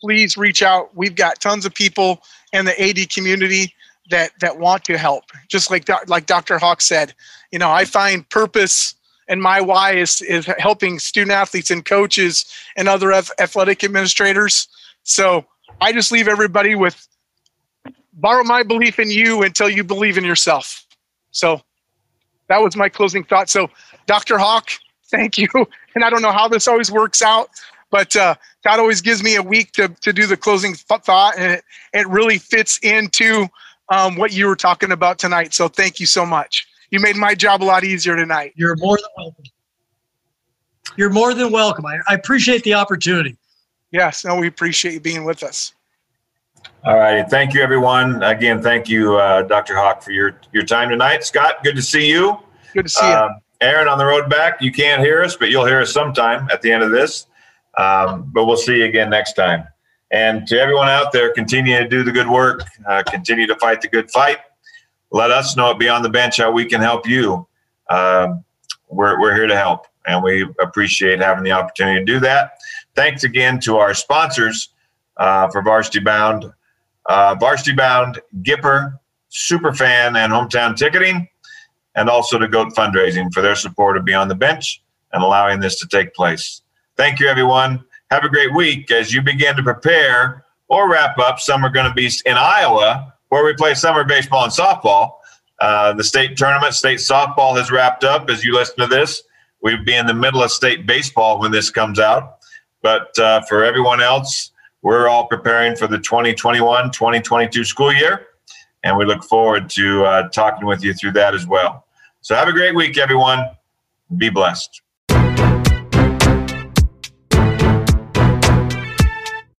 please reach out. We've got tons of people in the AD community that that want to help. Just like like Dr. Hoch said, you know, I find purpose and my why is is helping student athletes and coaches and other athletic administrators. So I just leave everybody with borrow my belief in you until you believe in yourself. So that was my closing thought. So Dr. Hoch, thank you. And I don't know how this always works out, but uh, Todd always gives me a week to, to do the closing thought, and it, it really fits into um, what you were talking about tonight. So thank you so much. You made my job a lot easier tonight. You're more than welcome. You're more than welcome. I, I appreciate the opportunity. Yes, no, we appreciate you being with us. All right. Thank you, everyone. Again, thank you, uh, Dr. Hoch, for your, your time tonight. Scott, good to see you. Good to see you. Um, Aaron, on the road back, you can't hear us, but you'll hear us sometime at the end of this. Um, but we'll see you again next time. And to everyone out there, continue to do the good work, uh, continue to fight the good fight. Let us know at Beyond the Bench how we can help you. Um, we're, we're here to help, and we appreciate having the opportunity to do that. Thanks again to our sponsors uh, for Varsity Bound, uh, Varsity Bound, Gipper, Superfan, and Hometown Ticketing, and also to GOAT Fundraising for their support of Beyond the Bench and allowing this to take place. Thank you, everyone. Have a great week as you begin to prepare or wrap up. Some are going to be in Iowa, where we play summer baseball and softball. Uh, the state tournament, state softball has wrapped up. As you listen to this, we'd be in the middle of state baseball when this comes out. But uh, for everyone else, we're all preparing for the 2021 2022 school year. And we look forward to uh, talking with you through that as well. So have a great week, everyone. Be blessed.